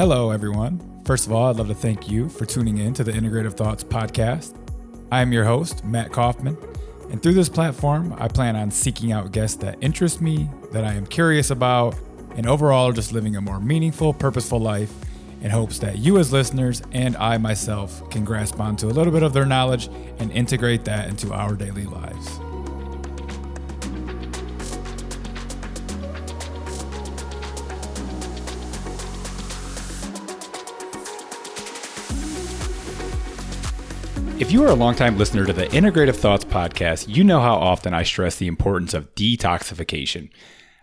Hello, everyone. First of all, I'd love to thank you for tuning in to the Integrative Thoughts podcast. I am your host, Matt Kaufman, and through this platform, I plan on seeking out guests that interest me, that I am curious about, and overall just living a more meaningful, purposeful life in hopes that you, as listeners, and I myself can grasp onto a little bit of their knowledge and integrate that into our daily lives. If you are a longtime listener to the Integrative Thoughts podcast, you know how often I stress the importance of detoxification.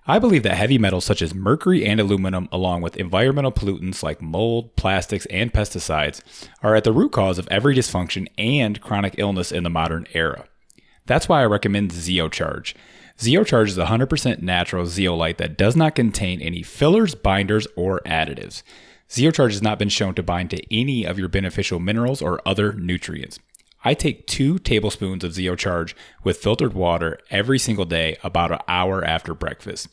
I believe that heavy metals such as mercury and aluminum, along with environmental pollutants like mold, plastics, and pesticides, are at the root cause of every dysfunction and chronic illness in the modern era. That's why I recommend ZeoCharge. ZeoCharge is a 100% natural zeolite that does not contain any fillers, binders, or additives. ZeoCharge has not been shown to bind to any of your beneficial minerals or other nutrients. I take two tablespoons of ZeoCharge with filtered water every single day about an hour after breakfast.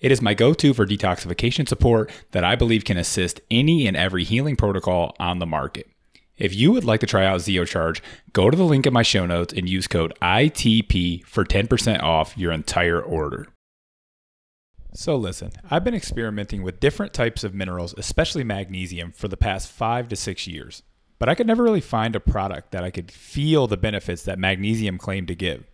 It is my go to for detoxification support that I believe can assist any and every healing protocol on the market. If you would like to try out ZeoCharge, go to the link in my show notes and use code ITP for 10% off your entire order. So, listen, I've been experimenting with different types of minerals, especially magnesium, for the past five to six years but I could never really find a product that I could feel the benefits that magnesium claimed to give.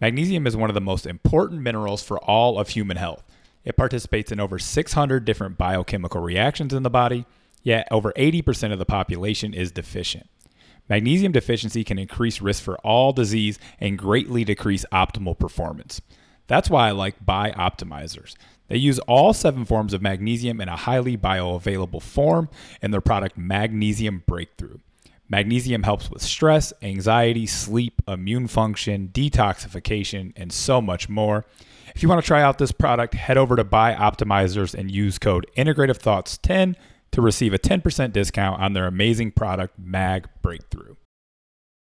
Magnesium is one of the most important minerals for all of human health. It participates in over 600 different biochemical reactions in the body, yet over 80% of the population is deficient. Magnesium deficiency can increase risk for all disease and greatly decrease optimal performance. That's why I like Bioptimizers. They use all seven forms of magnesium in a highly bioavailable form in their product Magnesium Breakthrough. Magnesium helps with stress, anxiety, sleep, immune function, detoxification, and so much more. If you want to try out this product, head over to Buy Bioptimizers and use code Integrative Thoughts 10 to receive a 10% discount on their amazing product, Mag Breakthrough.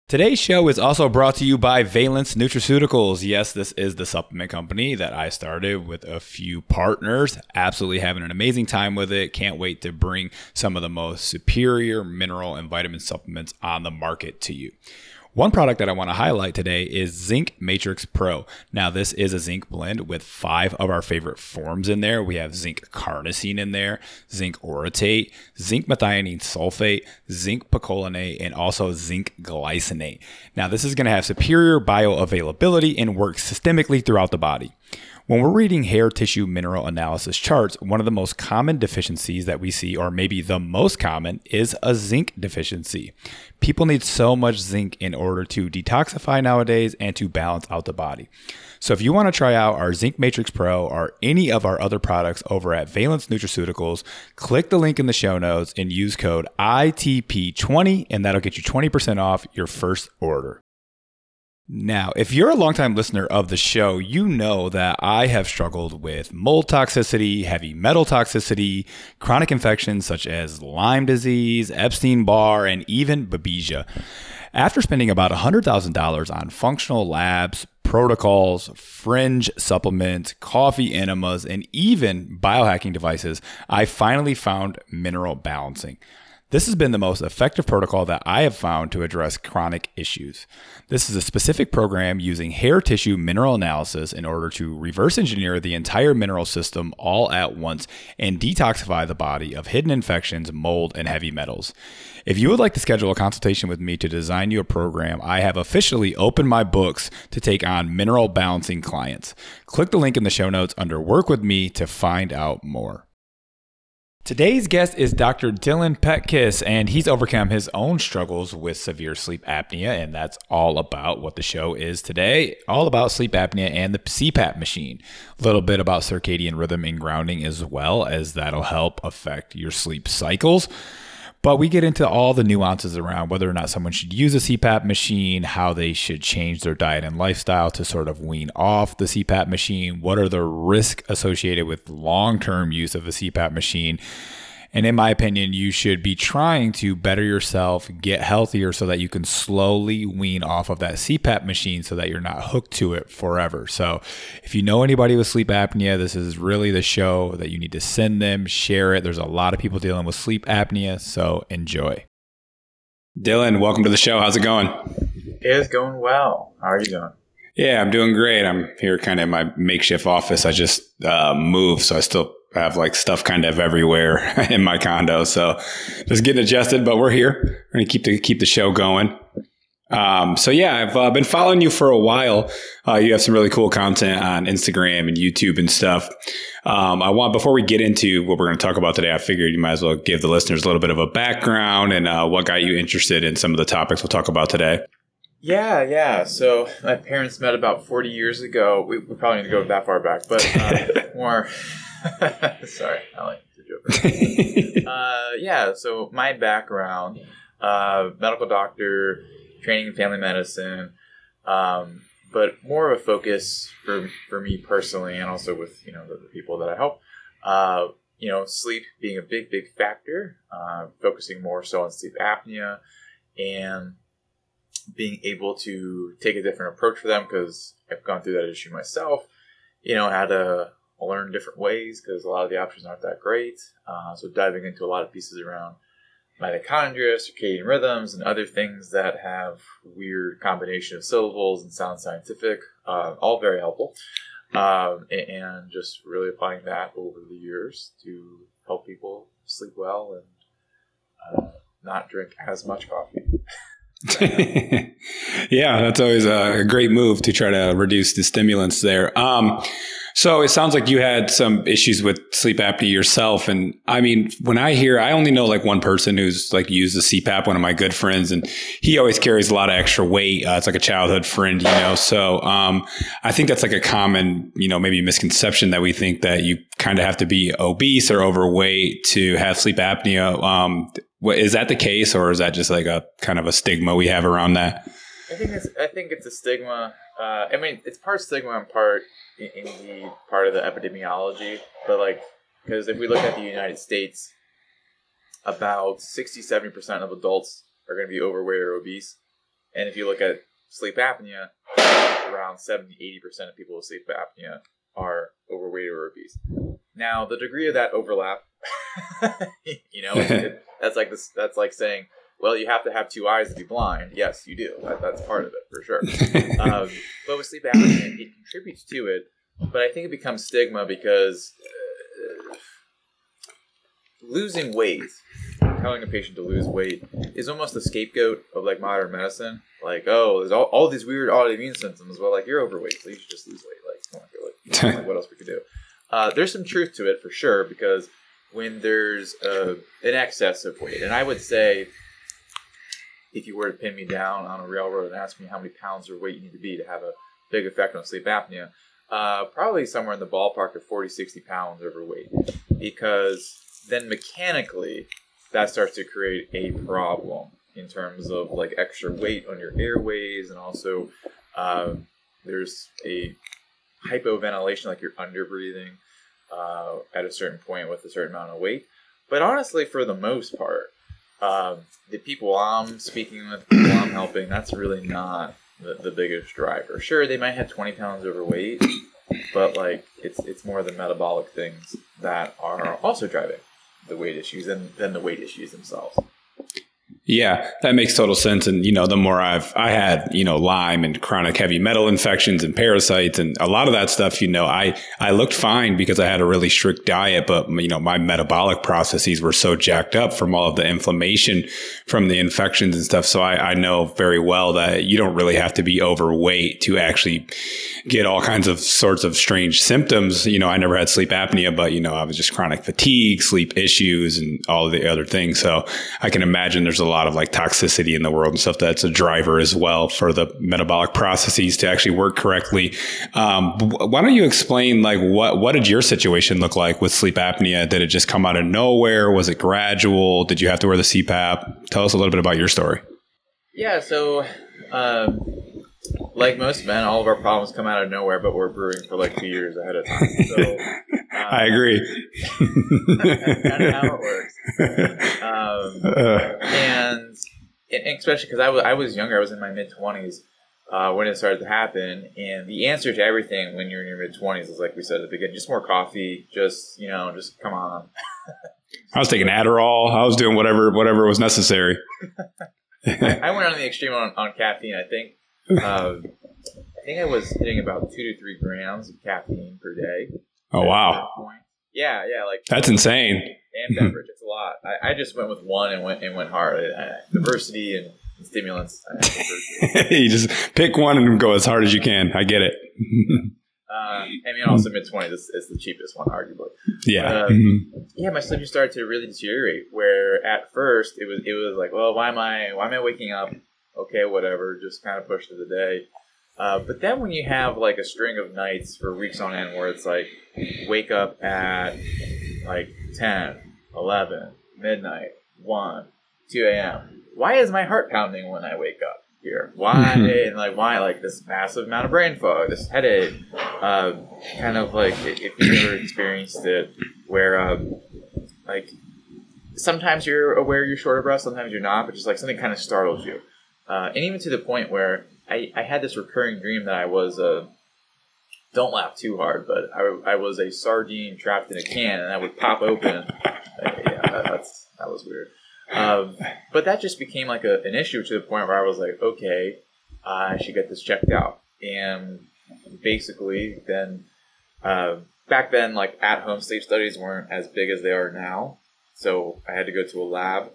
Today's show is also brought to you by Valence Nutraceuticals. Yes, this is the supplement company that I started with a few partners. Absolutely having an amazing time with it. Can't wait to bring some of the most superior mineral and vitamin supplements on the market to you. One product that I want to highlight today is Zinc Matrix Pro. Now, this is a zinc blend with five of our favorite forms in there. We have zinc carnosine in there, zinc orotate, zinc methionine sulfate, zinc picolinate, and also zinc glycinate. Now, this is going to have superior bioavailability and work systemically throughout the body. When we're reading hair tissue mineral analysis charts, one of the most common deficiencies that we see, or maybe the most common, is a zinc deficiency. People need so much zinc in order to detoxify nowadays and to balance out the body. So if you want to try out our Zinc Matrix Pro or any of our other products over at Valence Nutraceuticals, click the link in the show notes and use code ITP20 and that'll get you 20% off your first order. Now, if you're a longtime listener of the show, you know that I have struggled with mold toxicity, heavy metal toxicity, chronic infections such as Lyme disease, Epstein Barr, and even Babesia. After spending about $100,000 on functional labs, protocols, fringe supplements, coffee enemas, and even biohacking devices, I finally found mineral balancing. This has been the most effective protocol that I have found to address chronic issues. This is a specific program using hair tissue mineral analysis in order to reverse engineer the entire mineral system all at once and detoxify the body of hidden infections, mold, and heavy metals. If you would like to schedule a consultation with me to design you a program, I have officially opened my books to take on mineral balancing clients. Click the link in the show notes under Work with Me to find out more. Today's guest is Dr. Dylan Petkus, and he's overcome his own struggles with severe sleep apnea, and that's all about what the show is today. All about sleep apnea and the CPAP machine. A little bit about circadian rhythm and grounding as well, as that'll help affect your sleep cycles. But we get into all the nuances around whether or not someone should use a CPAP machine, how they should change their diet and lifestyle to sort of wean off the CPAP machine, what are the risks associated with long term use of a CPAP machine. And in my opinion, you should be trying to better yourself, get healthier so that you can slowly wean off of that CPAP machine so that you're not hooked to it forever. So if you know anybody with sleep apnea, this is really the show that you need to send them, share it. There's a lot of people dealing with sleep apnea, so enjoy. Dylan, welcome to the show. How's it going? It's going well. How are you doing? Yeah, I'm doing great. I'm here kind of in my makeshift office. I just uh, moved, so I still have like stuff kind of everywhere in my condo. So just getting adjusted, but we're here. We're going to keep the, keep the show going. Um, so yeah, I've uh, been following you for a while. Uh, you have some really cool content on Instagram and YouTube and stuff. Um, I want before we get into what we're going to talk about today, I figured you might as well give the listeners a little bit of a background and uh, what got you interested in some of the topics we'll talk about today. Yeah, yeah. So my parents met about 40 years ago. We, we probably need to go that far back, but uh, more. Sorry, I like to joke. uh, yeah, so my background uh, medical doctor, training in family medicine, um, but more of a focus for, for me personally and also with you know the, the people that I help. Uh, you know, sleep being a big, big factor, uh, focusing more so on sleep apnea and being able to take a different approach for them because I've gone through that issue myself. You know, had learn different ways because a lot of the options aren't that great. Uh, so diving into a lot of pieces around mitochondria, circadian rhythms, and other things that have weird combination of syllables and sound scientific, uh, all very helpful. Um, and just really applying that over the years to help people sleep well and uh, not drink as much coffee. yeah, that's always a great move to try to reduce the stimulants there. Um, so it sounds like you had some issues with sleep apnea yourself. And I mean, when I hear, I only know like one person who's like used the CPAP, one of my good friends, and he always carries a lot of extra weight. Uh, it's like a childhood friend, you know? So, um, I think that's like a common, you know, maybe misconception that we think that you kind of have to be obese or overweight to have sleep apnea. Um, is that the case or is that just like a kind of a stigma we have around that? I think it's, I think it's a stigma. Uh, I mean, it's part stigma and part in the part of the epidemiology, but like because if we look at the United States, about 60 70% of adults are going to be overweight or obese. And if you look at sleep apnea, around 70 80% of people with sleep apnea are overweight or obese. Now, the degree of that overlap, you know, it, that's like this. That's like saying, well, you have to have two eyes to be blind. Yes, you do. That, that's part of it for sure. um, but with sleep apnea, it, it, contributes to it. But I think it becomes stigma because uh, losing weight, telling a patient to lose weight, is almost the scapegoat of like modern medicine. Like, oh, there's all, all these weird autoimmune symptoms. Well, like you're overweight, so you should just lose weight. Like, like, like what else we could do? Uh, there's some truth to it for sure because when there's a, an excess of weight, and I would say if you were to pin me down on a railroad and ask me how many pounds or weight you need to be to have a big effect on sleep apnea, uh, probably somewhere in the ballpark of 40, 60 pounds overweight. Because then mechanically, that starts to create a problem in terms of like extra weight on your airways, and also uh, there's a hypoventilation, like you're under breathing uh, at a certain point with a certain amount of weight. But honestly, for the most part, um, the people I'm speaking with, people I'm helping, that's really not the, the biggest driver. Sure, they might have 20 pounds overweight, but like it's it's more the metabolic things that are also driving the weight issues than, than the weight issues themselves. Yeah, that makes total sense. And, you know, the more I've, I had, you know, Lyme and chronic heavy metal infections and parasites and a lot of that stuff, you know, I, I looked fine because I had a really strict diet, but, you know, my metabolic processes were so jacked up from all of the inflammation from the infections and stuff. So I, I know very well that you don't really have to be overweight to actually get all kinds of sorts of strange symptoms. You know, I never had sleep apnea, but, you know, I was just chronic fatigue, sleep issues and all the other things. So I can imagine there's a lot lot of like toxicity in the world and stuff that's a driver as well for the metabolic processes to actually work correctly. Um, why don't you explain like what what did your situation look like with sleep apnea? Did it just come out of nowhere? Was it gradual? Did you have to wear the CPAP? Tell us a little bit about your story. Yeah, so um, like most men, all of our problems come out of nowhere, but we're brewing for like two years ahead of time. So, I agree. that's kind of how it works. Um, Uh, and, and especially because I was I was younger, I was in my mid twenties uh, when it started to happen, and the answer to everything when you're in your mid twenties is like we said at the beginning, just more coffee, just you know, just come on. I was taking Adderall. I was doing whatever whatever was necessary. I went on the extreme on, on caffeine. I think uh, I think I was hitting about two to three grams of caffeine per day. oh wow. Yeah, yeah, like that's insane. And beverage. It's a lot. I, I just went with one and went and went hard. I, diversity and stimulants. I you just pick one and go as hard as you can. I get it. Uh, I mean, also mid twenties is, is the cheapest one, arguably. yeah. Uh, Mhm. Yeah, my sleep just started to really deteriorate. Where at first it was it was like, well, why am I why am I waking up? Okay, whatever, just kind of push through the day. Uh, but then when you have like a string of nights for weeks on end where it's like wake up at like 10, 11, midnight, 1, 2 a.m. Why is my heart pounding when I wake up here? Why and like why like this massive amount of brain fog, this headache, uh, kind of like if you've ever experienced it, where um, like sometimes you're aware you're short of breath, sometimes you're not, but just like something kind of startles you, uh, and even to the point where I, I had this recurring dream that I was uh, don't laugh too hard, but I, I was a sardine trapped in a can, and I would pop open. Yeah, that, that's that was weird. Um, but that just became like a, an issue to the point where I was like, okay, I should get this checked out. And basically, then uh, back then, like at home sleep studies weren't as big as they are now. So I had to go to a lab,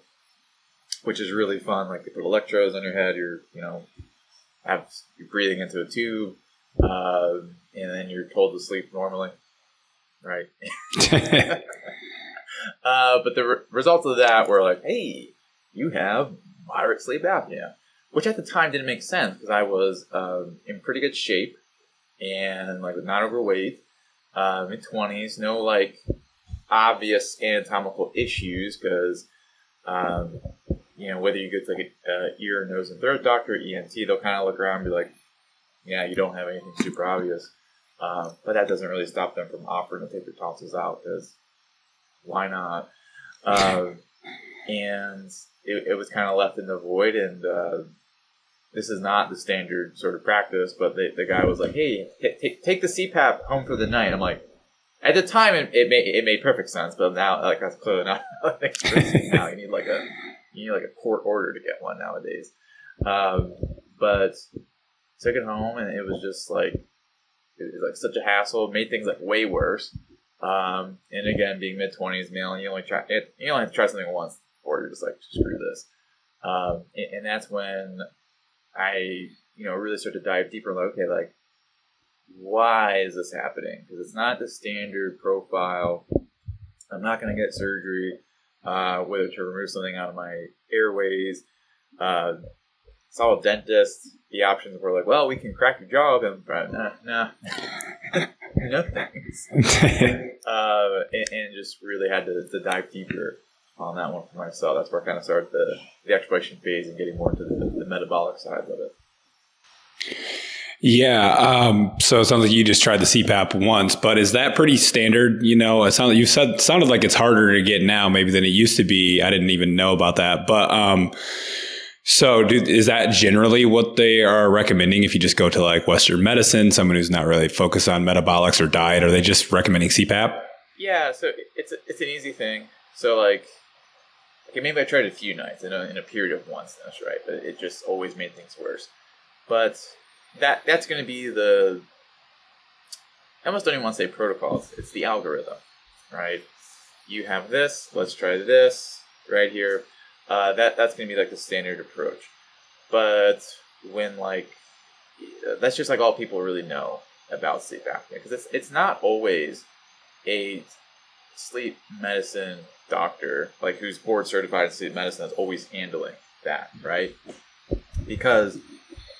which is really fun. Like they put electrodes on your head. You're, you know, have you're breathing into a tube, uh, and then you're told to sleep normally, right? Uh, but the re- results of that were like, hey, you have moderate sleep apnea, which at the time didn't make sense because I was um, in pretty good shape and like not overweight, uh, mid twenties, no like obvious anatomical issues because um, you know whether you go to like a uh, ear, nose, and throat doctor, ENT, they'll kind of look around and be like, yeah, you don't have anything super obvious. Um, but that doesn't really stop them from offering to take your tonsils out because why not? Um, and it, it was kind of left in the void. And uh, this is not the standard sort of practice, but the, the guy was like, "Hey, t- t- take the CPAP home for the night." I'm like, at the time, it, it made it made perfect sense, but now like that's clearly not now. You need like a you need like a court order to get one nowadays. Um, but took it home, and it was just like it was like such a hassle. Made things like way worse. Um, and again, being mid twenties, male, you only try it, you only have to try something once before you're just like screw this. Um, and, and that's when I, you know, really start to dive deeper. Like, okay, like why is this happening? Because it's not the standard profile. I'm not going to get surgery, uh, whether to remove something out of my airways. Uh, saw a dentist. The options were like, well, we can crack your jaw open, but nah, nah. no thanks. Uh, and, and just really had to, to dive deeper on that one for myself. That's where I kind of started the, the exploration phase and getting more into the, the metabolic side of it. Yeah. Um, so it sounds like you just tried the CPAP once, but is that pretty standard? You know, it sounded you said sounded like it's harder to get now maybe than it used to be. I didn't even know about that, but um, so do, is that generally what they are recommending? If you just go to like Western medicine, someone who's not really focused on metabolics or diet, are they just recommending CPAP? Yeah, so it's it's an easy thing. So like, okay, maybe I tried a few nights in a, in a period of once. That's right, but it just always made things worse. But that that's going to be the. I almost don't even want to say protocols. It's the algorithm, right? You have this. Let's try this right here. Uh, that that's to be like the standard approach. But when like, that's just like all people really know about sleep apnea because it's it's not always a sleep medicine doctor, like who's board certified in sleep medicine, that's always handling that, right? Because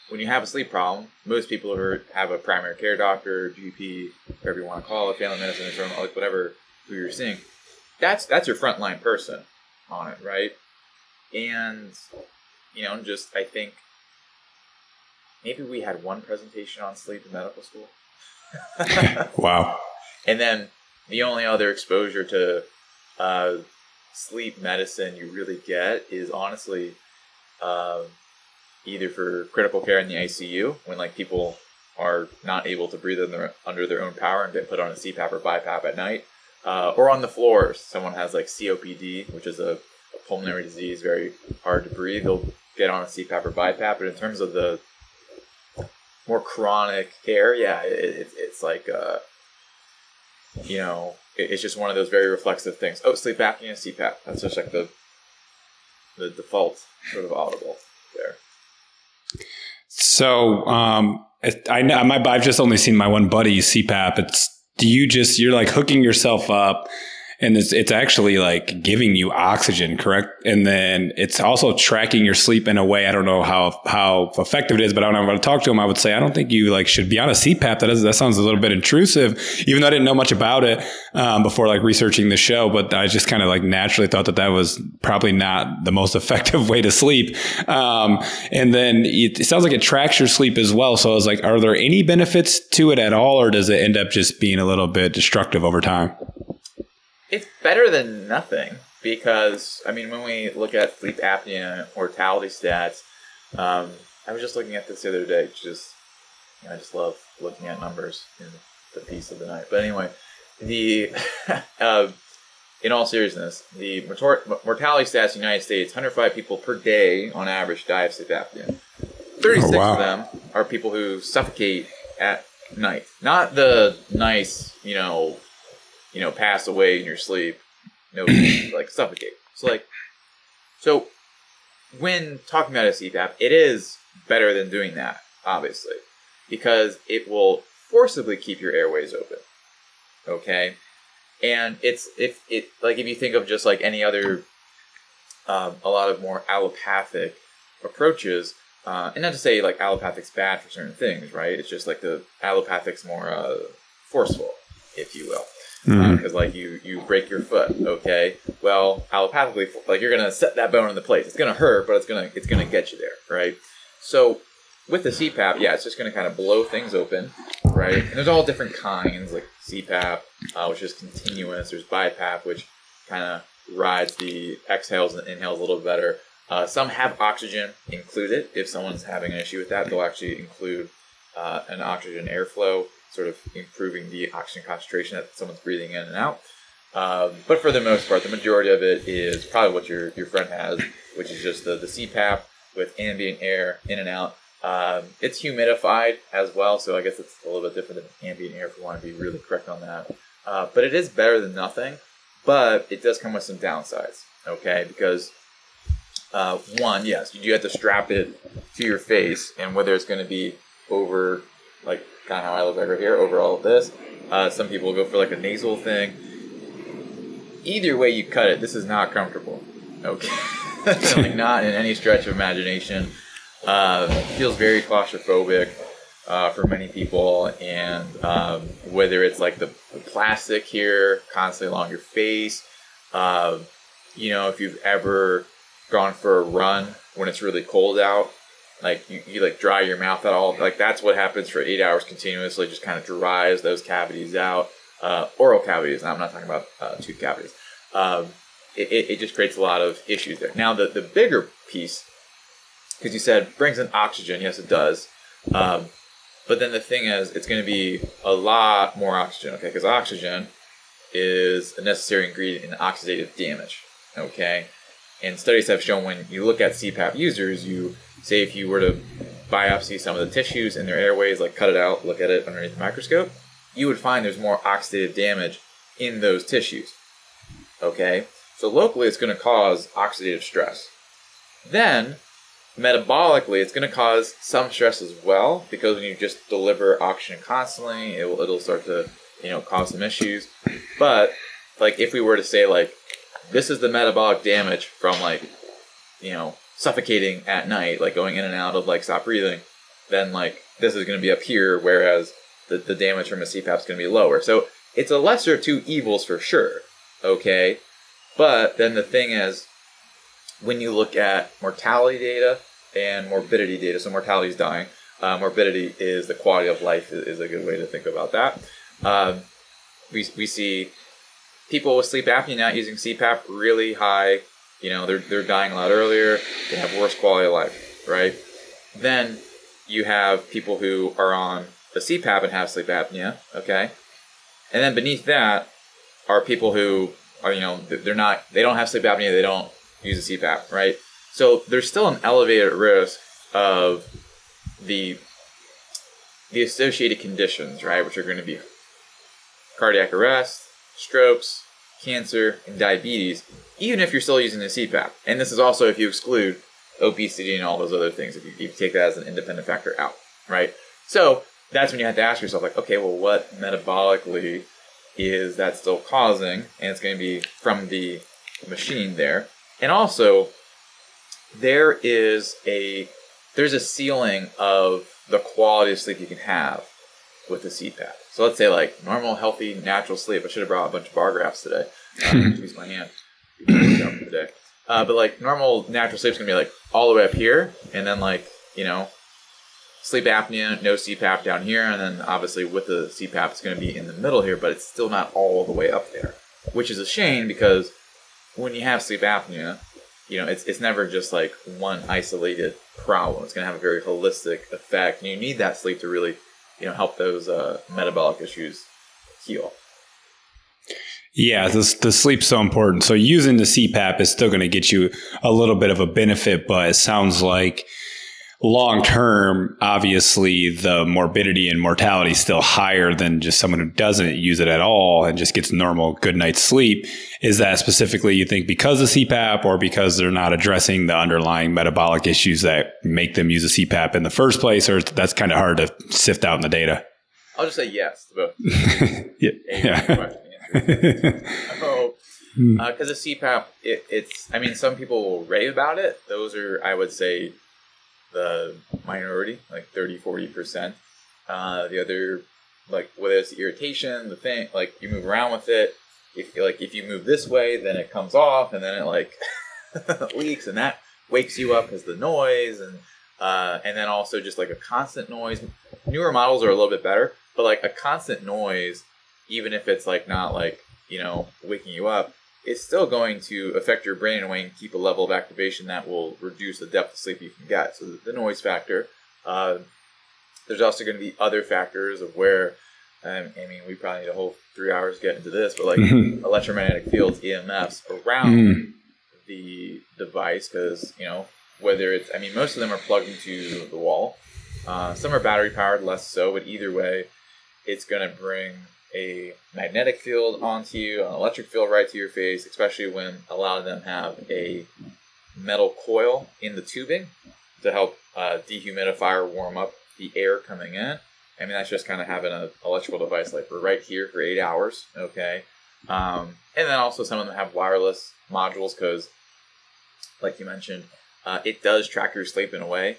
when you have a sleep problem, most people who have a primary care doctor, GP, whatever you want to call it, family medicine, internal, like whatever who you're seeing, that's that's your frontline person on it, right? And you know, just I think maybe we had one presentation on sleep in medical school. wow. And then the only other exposure to uh, sleep medicine you really get is honestly um, either for critical care in the ICU when like people are not able to breathe their, under their own power and get put on a CPAP or BiPAP at night, uh, or on the floors. Someone has like COPD, which is a, a, pulmonary disease, very hard to breathe. They'll get on a CPAP or BiPAP. But in terms of the more chronic care, yeah, it, it, it's like uh, you know, it, it's just one of those very reflexive things. Oh, sleep apnea, CPAP. That's just like the the default sort of audible there. So, um, I know my, I've just only seen my one buddy CPAP. It's do you just you're like hooking yourself up and it's, it's actually like giving you oxygen, correct? And then it's also tracking your sleep in a way. I don't know how how effective it is, but I don't know. If I talk to him, I would say I don't think you like should be on a CPAP. That is that sounds a little bit intrusive, even though I didn't know much about it um, before like researching the show. But I just kind of like naturally thought that that was probably not the most effective way to sleep. Um, and then it, it sounds like it tracks your sleep as well. So I was like, are there any benefits to it at all, or does it end up just being a little bit destructive over time? It's better than nothing because I mean, when we look at sleep apnea mortality stats, um, I was just looking at this the other day. Just you know, I just love looking at numbers in the piece of the night. But anyway, the uh, in all seriousness, the mortality stats in the United States: 105 people per day on average die of sleep apnea. 36 oh, wow. of them are people who suffocate at night. Not the nice, you know, you know, pass away in your sleep, no, like suffocate. So like, so when talking about a CPAP, it is better than doing that, obviously, because it will forcibly keep your airways open. Okay, and it's if it like if you think of just like any other, um, a lot of more allopathic approaches. Uh, and not to say like allopathic's bad for certain things, right? It's just like the allopathic's more uh, forceful, if you will because mm-hmm. uh, like you you break your foot okay? Well allopathically like you're gonna set that bone in the place. It's gonna hurt but it's gonna it's gonna get you there right? So with the cpap yeah it's just gonna kind of blow things open right? And there's all different kinds like cpap uh, which is continuous. There's bipap which kind of rides the exhales and inhales a little better. Uh, some have oxygen included. If someone's having an issue with that they'll actually include uh, an oxygen airflow sort of improving the oxygen concentration that someone's breathing in and out. Um, but for the most part, the majority of it is probably what your, your friend has, which is just the, the CPAP with ambient air in and out. Um, it's humidified as well, so I guess it's a little bit different than ambient air if we want to be really correct on that. Uh, but it is better than nothing, but it does come with some downsides, okay? Because uh, one, yes, you do have to strap it to your face, and whether it's going to be over like kind of how I look like right here over all of this. Uh, some people go for like a nasal thing. Either way you cut it, this is not comfortable. Okay, like not in any stretch of imagination. Uh, feels very claustrophobic uh, for many people, and um, whether it's like the, the, plastic here constantly along your face, uh, you know, if you've ever gone for a run when it's really cold out, like you, you like dry your mouth at all. Like that's what happens for eight hours continuously just kind of dries those cavities out. Uh, oral cavities i'm not talking about uh, tooth cavities. Um, it, it, just creates a lot of issues there. Now the, the bigger piece because you said brings in oxygen. Yes it does. Um, but then the thing is it's going to be a lot more oxygen okay? Because oxygen is a necessary ingredient in oxidative damage okay? And studies have shown when you look at cpap users you say if you were to biopsy some of the tissues in their airways, like cut it out, look at it underneath the microscope, you would find there's more oxidative damage in those tissues. Okay? So locally, it's going to cause oxidative stress. Then, metabolically, it's going to cause some stress as well because when you just deliver oxygen constantly, it will, it'll start to, you know, cause some issues. But, like, if we were to say, like, this is the metabolic damage from, like, you know, suffocating at night, like going in and out of like stop breathing, then like this is going to be up here, whereas the, the damage from a CPAP is going to be lower. So it's a lesser of two evils for sure. Okay. But then the thing is, when you look at mortality data and morbidity data, so mortality is dying, uh, morbidity is the quality of life is, is, a good way to think about that. Um, we, we see people with sleep apnea not using CPAP really high. You know, they're, they're dying a lot earlier. They have worse quality of life, right? Then you have people who are on the CPAP and have sleep apnea, okay? And then beneath that are people who are, you know, they're not, they don't have sleep apnea, they don't use a CPAP, right? So there's still an elevated risk of the the associated conditions, right, which are going to be cardiac arrest, strokes, cancer, and diabetes, even if you're still using the CPAP. And this is also if you exclude obesity and all those other things, if you, if you take that as an independent factor out, right? So that's when you have to ask yourself, like, okay, well, what metabolically is that still causing? And it's going to be from the machine there. And also, there is a there's a ceiling of the quality of sleep you can have with the CPAP. So let's say like normal, healthy, natural sleep. I should have brought a bunch of bar graphs today. Um, use my hand. Today. Uh, but like normal, natural sleep is gonna be like all the way up here, and then like you know, sleep apnea, no CPAP down here, and then obviously with the CPAP, it's gonna be in the middle here, but it's still not all the way up there, which is a shame because when you have sleep apnea, you know, it's it's never just like one isolated problem. It's going to have a very holistic effect, and you need that sleep to really, you know, help those uh, metabolic issues heal. Yeah, the, the sleep's so important. So using the CPAP is still going to get you a little bit of a benefit, but it sounds like long term, obviously the morbidity and mortality is still higher than just someone who doesn't use it at all and just gets normal good night's sleep. Is that specifically you think because of CPAP or because they're not addressing the underlying metabolic issues that make them use a CPAP in the first place, or that's kind of hard to sift out in the data? I'll just say yes to both. yeah. yeah. Oh, because uh, the CPAP, it, it's. I mean, some people will rave about it. Those are, I would say, the minority, like 30, 40%. Uh, the other, like whether it's the irritation, the thing, like you move around with it. If like if you move this way, then it comes off, and then it like leaks, and that wakes you up as the noise, and uh, and then also just like a constant noise. Newer models are a little bit better, but like a constant noise, even if it's like not like you know waking you up, it's still going to affect your brain in a way and keep a level of activation that will reduce the depth of sleep you can get. So the, noise factor. Uh, there's also going to be other factors of where, um, I mean, we probably need a whole three hours to get into this, but like electromagnetic fields, EMFs around mm. the device, because, you know, whether it's, I mean, most of them are plugged into the wall. Uh, some are battery powered, less so, but either way, it's going to bring a magnetic field onto you, an electric field right to your face, especially when a lot of them have a metal coil in the tubing to help uh, dehumidify or warm up the air coming in. I mean, that's just kind of having an electrical device like we're right here for eight hours, okay? Um, and then also some of them have wireless modules because, like you mentioned, uh, it does track your sleep in a way,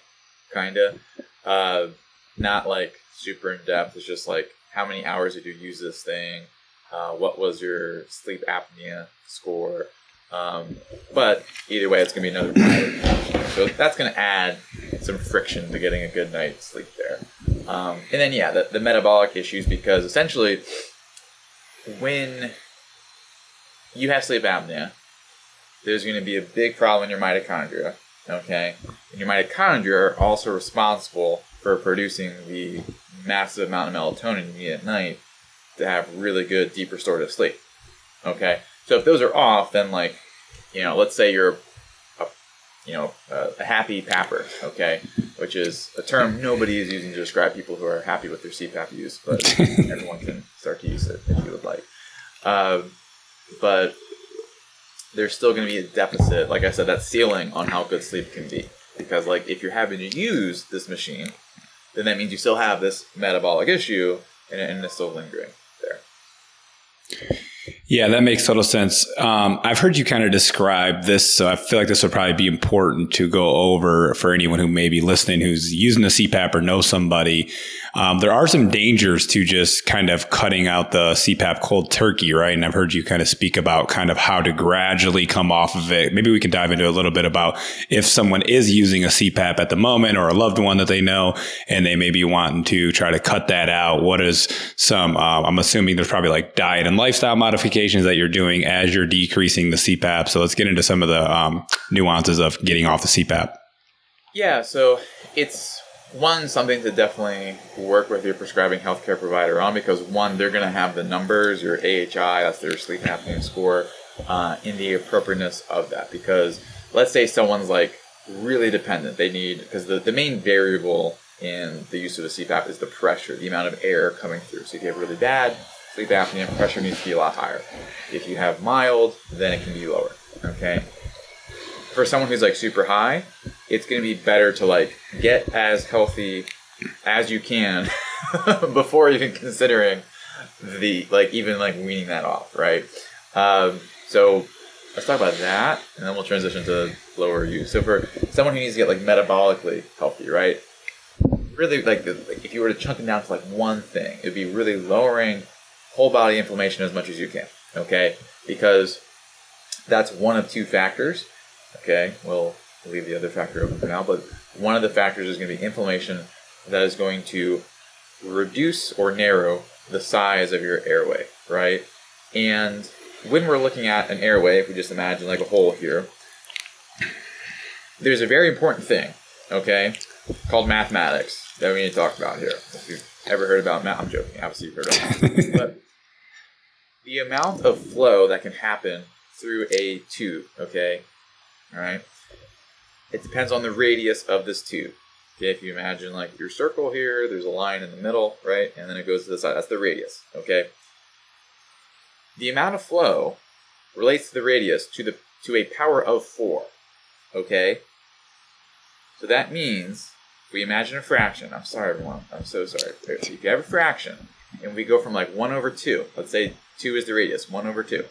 kind of. Uh, not like super in depth. It's just like how many hours did you use this thing? Uh, what was your sleep apnea score? Um, but either way, it's going to be another So that's going to add some friction to getting a good night's sleep there. Um, and then, yeah, the, the metabolic issues because essentially, when you have sleep apnea, there's going to be a big problem in your mitochondria. Okay, and your mitochondria are also responsible for producing the massive amount of melatonin you need at night to have really good deep restorative sleep. Okay, so if those are off, then like, you know, let's say you're, a, you know, a, a happy papper, okay, which is a term nobody is using to describe people who are happy with their CPAP use, but everyone can start to use it if you would like. Uh, but there's still going to be a deficit, like I said, that ceiling on how good sleep can be. Because like if you're having to use this machine then that means you still have this metabolic issue and, and it's still lingering there. Yeah, that makes total sense. Um, I've heard you kind of describe this, so I feel like this would probably be important to go over for anyone who may be listening who's using a CPAP or knows somebody. Um, there are some dangers to just kind of cutting out the CPAP cold turkey, right? And I've heard you kind of speak about kind of how to gradually come off of it. Maybe we can dive into a little bit about if someone is using a CPAP at the moment or a loved one that they know and they may be wanting to try to cut that out. What is some, um, I'm assuming there's probably like diet and lifestyle modifications that you're doing as you're decreasing the CPAP. So let's get into some of the um, nuances of getting off the CPAP. Yeah, so it's one something to definitely work with your prescribing healthcare provider on because one they're going to have the numbers your AHI that's their sleep apnea score uh, in the appropriateness of that because let's say someone's like really dependent they need because the, the main variable in the use of a CPAP is the pressure the amount of air coming through so if you have really bad sleep apnea pressure needs to be a lot higher if you have mild then it can be lower okay for someone who's like super high, it's going to be better to like get as healthy as you can before even considering the like even like weaning that off, right? Um, so let's talk about that, and then we'll transition to lower use. So for someone who needs to get like metabolically healthy, right? Really, like, if you were to chunk it down to like one thing, it'd be really lowering whole body inflammation as much as you can. Okay, because that's one of two factors Okay, we'll leave the other factor open for now, but one of the factors is going to be inflammation that is going to reduce or narrow the size of your airway, right? And when we're looking at an airway, if we just imagine like a hole here, there's a very important thing, okay, called mathematics that we need to talk about here. If you've ever heard about math, I'm joking, obviously you've heard of it. but the amount of flow that can happen through a tube, okay, all right. It depends on the radius of this tube. Okay, if you imagine like your circle here, there's a line in the middle, right? And then it goes to the side. That's the radius, okay? The amount of flow relates to the radius to the to a power of 4, okay? So that means we imagine a fraction, I'm sorry everyone, I'm so sorry. If you have a fraction and we go from like 1 over 2, let's say 2 is the radius, 1 over 2.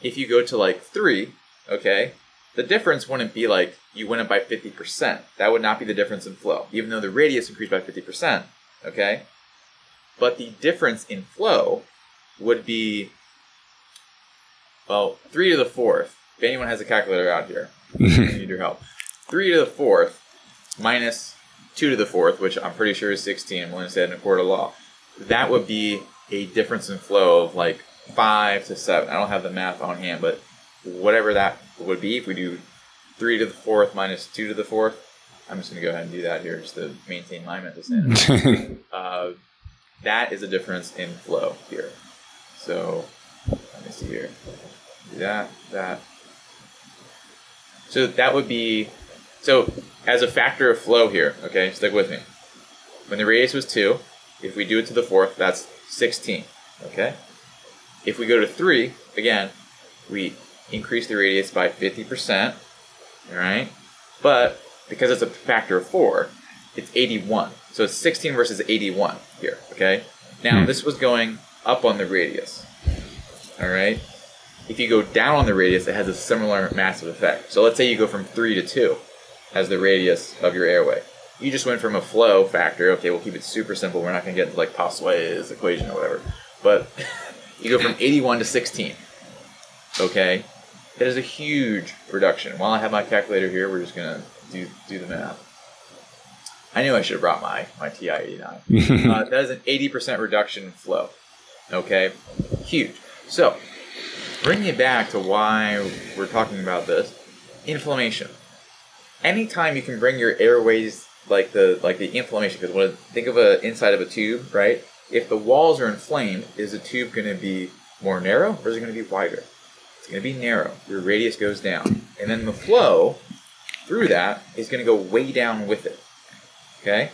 If you go to like 3, okay, the difference wouldn't be like you win it by 50%. That would not be the difference in flow, even though the radius increased by 50%. Okay? But the difference in flow would be, well, 3 to the fourth. If anyone has a calculator out here, I need your help. 3 to the fourth minus 2 to the fourth, which I'm pretty sure is 16. I'm going to say it in a court of law. That would be a difference in flow of like 5 to 7. I don't have the math on hand, but whatever that would be if we do 3 to the fourth minus 2 to the fourth. I'm just going to go ahead and do that here just to maintain my mental sanity. uh, that is a difference in flow here. So let me see here. Do that, that. So that would be, so as a factor of flow here, okay, stick with me. When the radius was 2, if we do it to the fourth, that's 16, okay? If we go to 3, again, we increase the radius by 50%, all right? But because it's a factor of 4, it's 81. So it's 16 versus 81 here, okay? Now, hmm. this was going up on the radius, all right? If you go down on the radius, it has a similar massive effect. So let's say you go from 3 to 2 as the radius of your airway. You just went from a flow factor, okay, we'll keep it super simple. We're not going to get into like Poiseuille's equation or whatever. But you go from 81 to 16, okay? That is a huge reduction. While I have my calculator here, we're just gonna do do the math. I knew I should have brought my my TI-89. uh, that is an 80% reduction in flow. Okay, huge. So, bringing it back to why we're talking about this, inflammation. Anytime you can bring your airways like the like the inflammation, because when think of a inside of a tube, right? If the walls are inflamed, is the tube going to be more narrow or is it going to be wider? It's going to be narrow. Your radius goes down. And then the flow through that is going to go way down with it. Okay?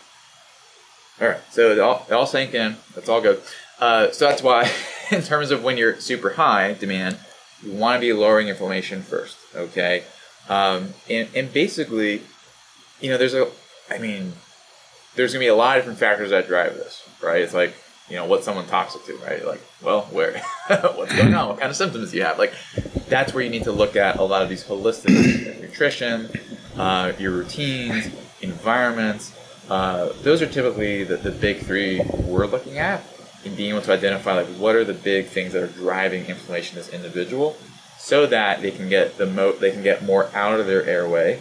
All right. So it all, it all sank in. That's all good. Uh, so that's why, in terms of when you're super high demand, you want to be lowering inflammation first. Okay? Um, and, and basically, you know, there's a, I mean, there's to be a lot of different factors that drive this, right? It's like, you know, what someone talks to, right? Like, well, where, what's going on? What kind of symptoms do you have? Like, that's where you need to look at a lot of these holistic nutrition, uh, your routines, environments, Uh, those are typically the, the big three we're looking at in being able to identify like what are the big things that are driving inflammation in this individual so that they can get the mo- they can get more out of their airway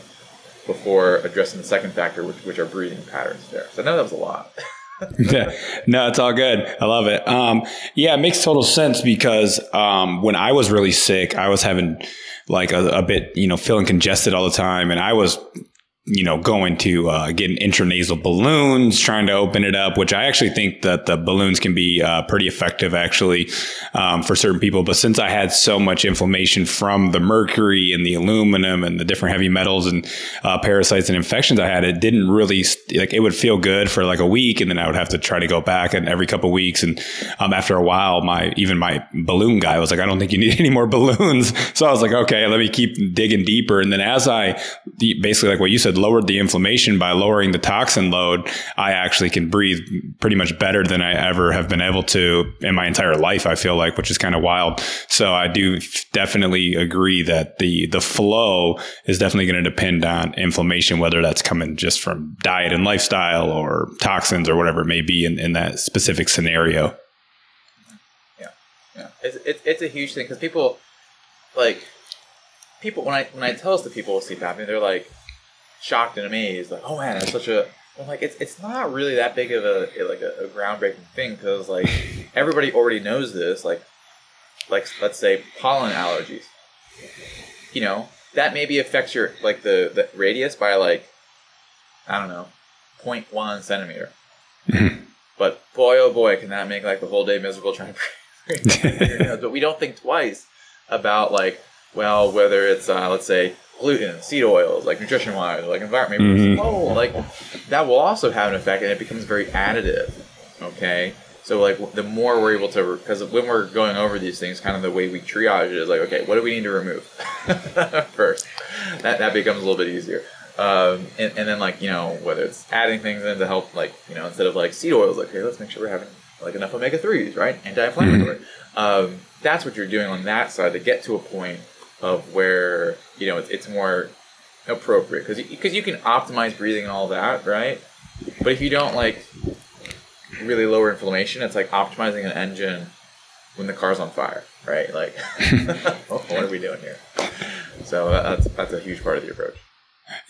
before addressing the second factor which, which are breathing patterns there so i know that was a lot no, it's all good. I love it. Um, yeah, it makes total sense because um, when I was really sick, I was having like a, a, bit, you know, feeling congested all the time, and I was you know, going to uh, getting intranasal balloons, trying to open it up, which I actually think that the balloons can be uh, pretty effective actually um, for certain people. But since I had so much inflammation from the mercury and the aluminum and the different heavy metals and uh, parasites and infections I had, it didn't really like it would feel good for like a week, and then I would have to try to go back and every couple weeks. And um, after a while, my even my balloon guy was like, "I don't think you need any more balloons." So I was like, "Okay, let me keep digging deeper." And then as I basically like what you said lowered the inflammation by lowering the toxin load, I actually can breathe pretty much better than I ever have been able to in my entire life. I feel like, which is kind of wild. So I do definitely agree that the the flow is definitely going to depend on inflammation, whether that's coming just from diet and lifestyle or toxins or whatever it may be in, in that specific scenario. Yeah, yeah, it's it's, a huge thing because people like people when I when I tell this people with sleep apnea, they're like, shocked and amazed, like, oh man, that's such a. I'm like, it's it's not really that big of a like a, a groundbreaking thing because like everybody already knows this. Like, like let's say pollen allergies. You know that maybe affects your like the the radius by like I don't know 0.1 centimeter. But boy, oh boy, can that make like the whole day miserable trying to. but we don't think twice about like, well, whether it's uh, let's say gluten, seed oils, like nutrition wise, like environment, mm-hmm. oh, like that will also have an effect, and it becomes very additive. Okay, so like the more we're able to, because when we're going over these things, kind of the way we triage it is like, okay, what do we need to remove first? That that becomes a little bit easier. Um, and, and then like you know whether it's adding things in to help like you know instead of like seed oils, like okay, let's make sure we're having like enough omega threes, right? Anti-inflammatory. Mm-hmm. Um, that's what you're doing on that side to get to a point of where you know it's, it's more appropriate because because you, you, can optimize breathing and all that, right? But if you don't like really lower inflammation, it's like optimizing an engine when the car's on fire, right? Like, what are we doing here? So that's that's a huge part of the approach.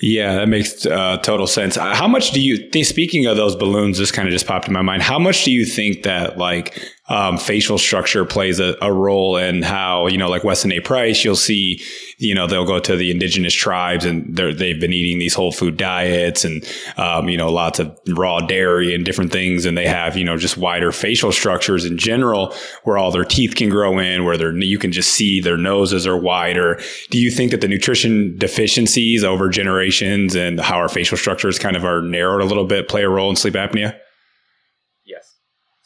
Yeah, that makes uh, total sense. How much do you think? Speaking of those balloons, this kind of just popped in my mind. How much do you think that like um, facial structure plays a, a, role in how you know, like Weston A. Price, you'll see, you know, they'll go to the indigenous tribes and they've been eating these whole food diets and um, you know lots of raw dairy and different things, and they have you know just wider facial structures in general, where all their teeth can grow in, where they you can just see their noses are wider. Do you think that the nutrition deficiencies over generations and how our facial structures kind of are narrowed a little bit play a role in sleep apnea?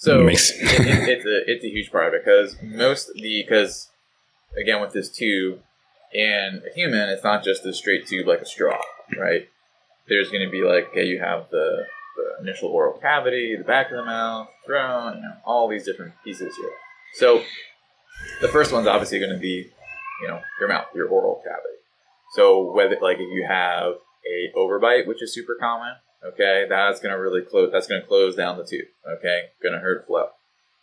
So Makes- it, it, it's a it's a huge part because most the because again with this tube in a human, it's not just a straight tube like a straw, right? There's going to be like okay, you have the, the initial oral cavity, the back of the mouth, throat, you know, all these different pieces here. So the first one's obviously going to be you know your mouth, your oral cavity. So whether like if you have a overbite, which is super common, okay, that's to really close, that's to close down the tube, okay, to hurt flow,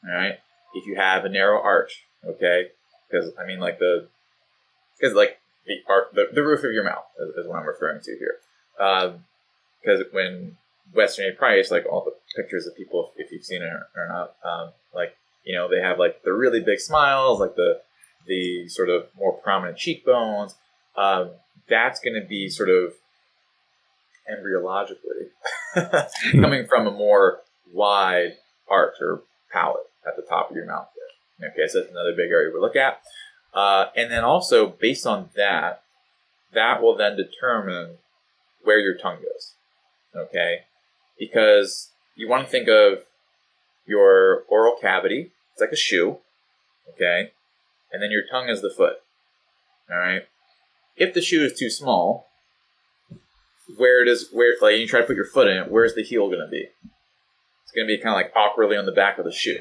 all right? If you have a narrow arch, okay, because, I mean, like the, because like the art, the, the roof of your mouth is, is what I'm referring to here. Because um, when Weston A. Price, like all the pictures of people, if you've seen it or, or not, um, like, you know, they have like the really big smiles, like the, the sort of more prominent cheekbones. Um, that's going to be sort of embryologically coming from a more wide arch or palate at the top of your mouth there. Okay, so that's another big area we look at. Uh, and then also, based on that, that will then determine where your tongue goes. Okay? Because you want to think of your oral cavity, it's like a shoe. Okay? And then your tongue is the foot. All right? If the shoe is too small, where does where like you try to put your foot in it, where's the heel to be? It's to be kind of like awkwardly on the back of the shoe,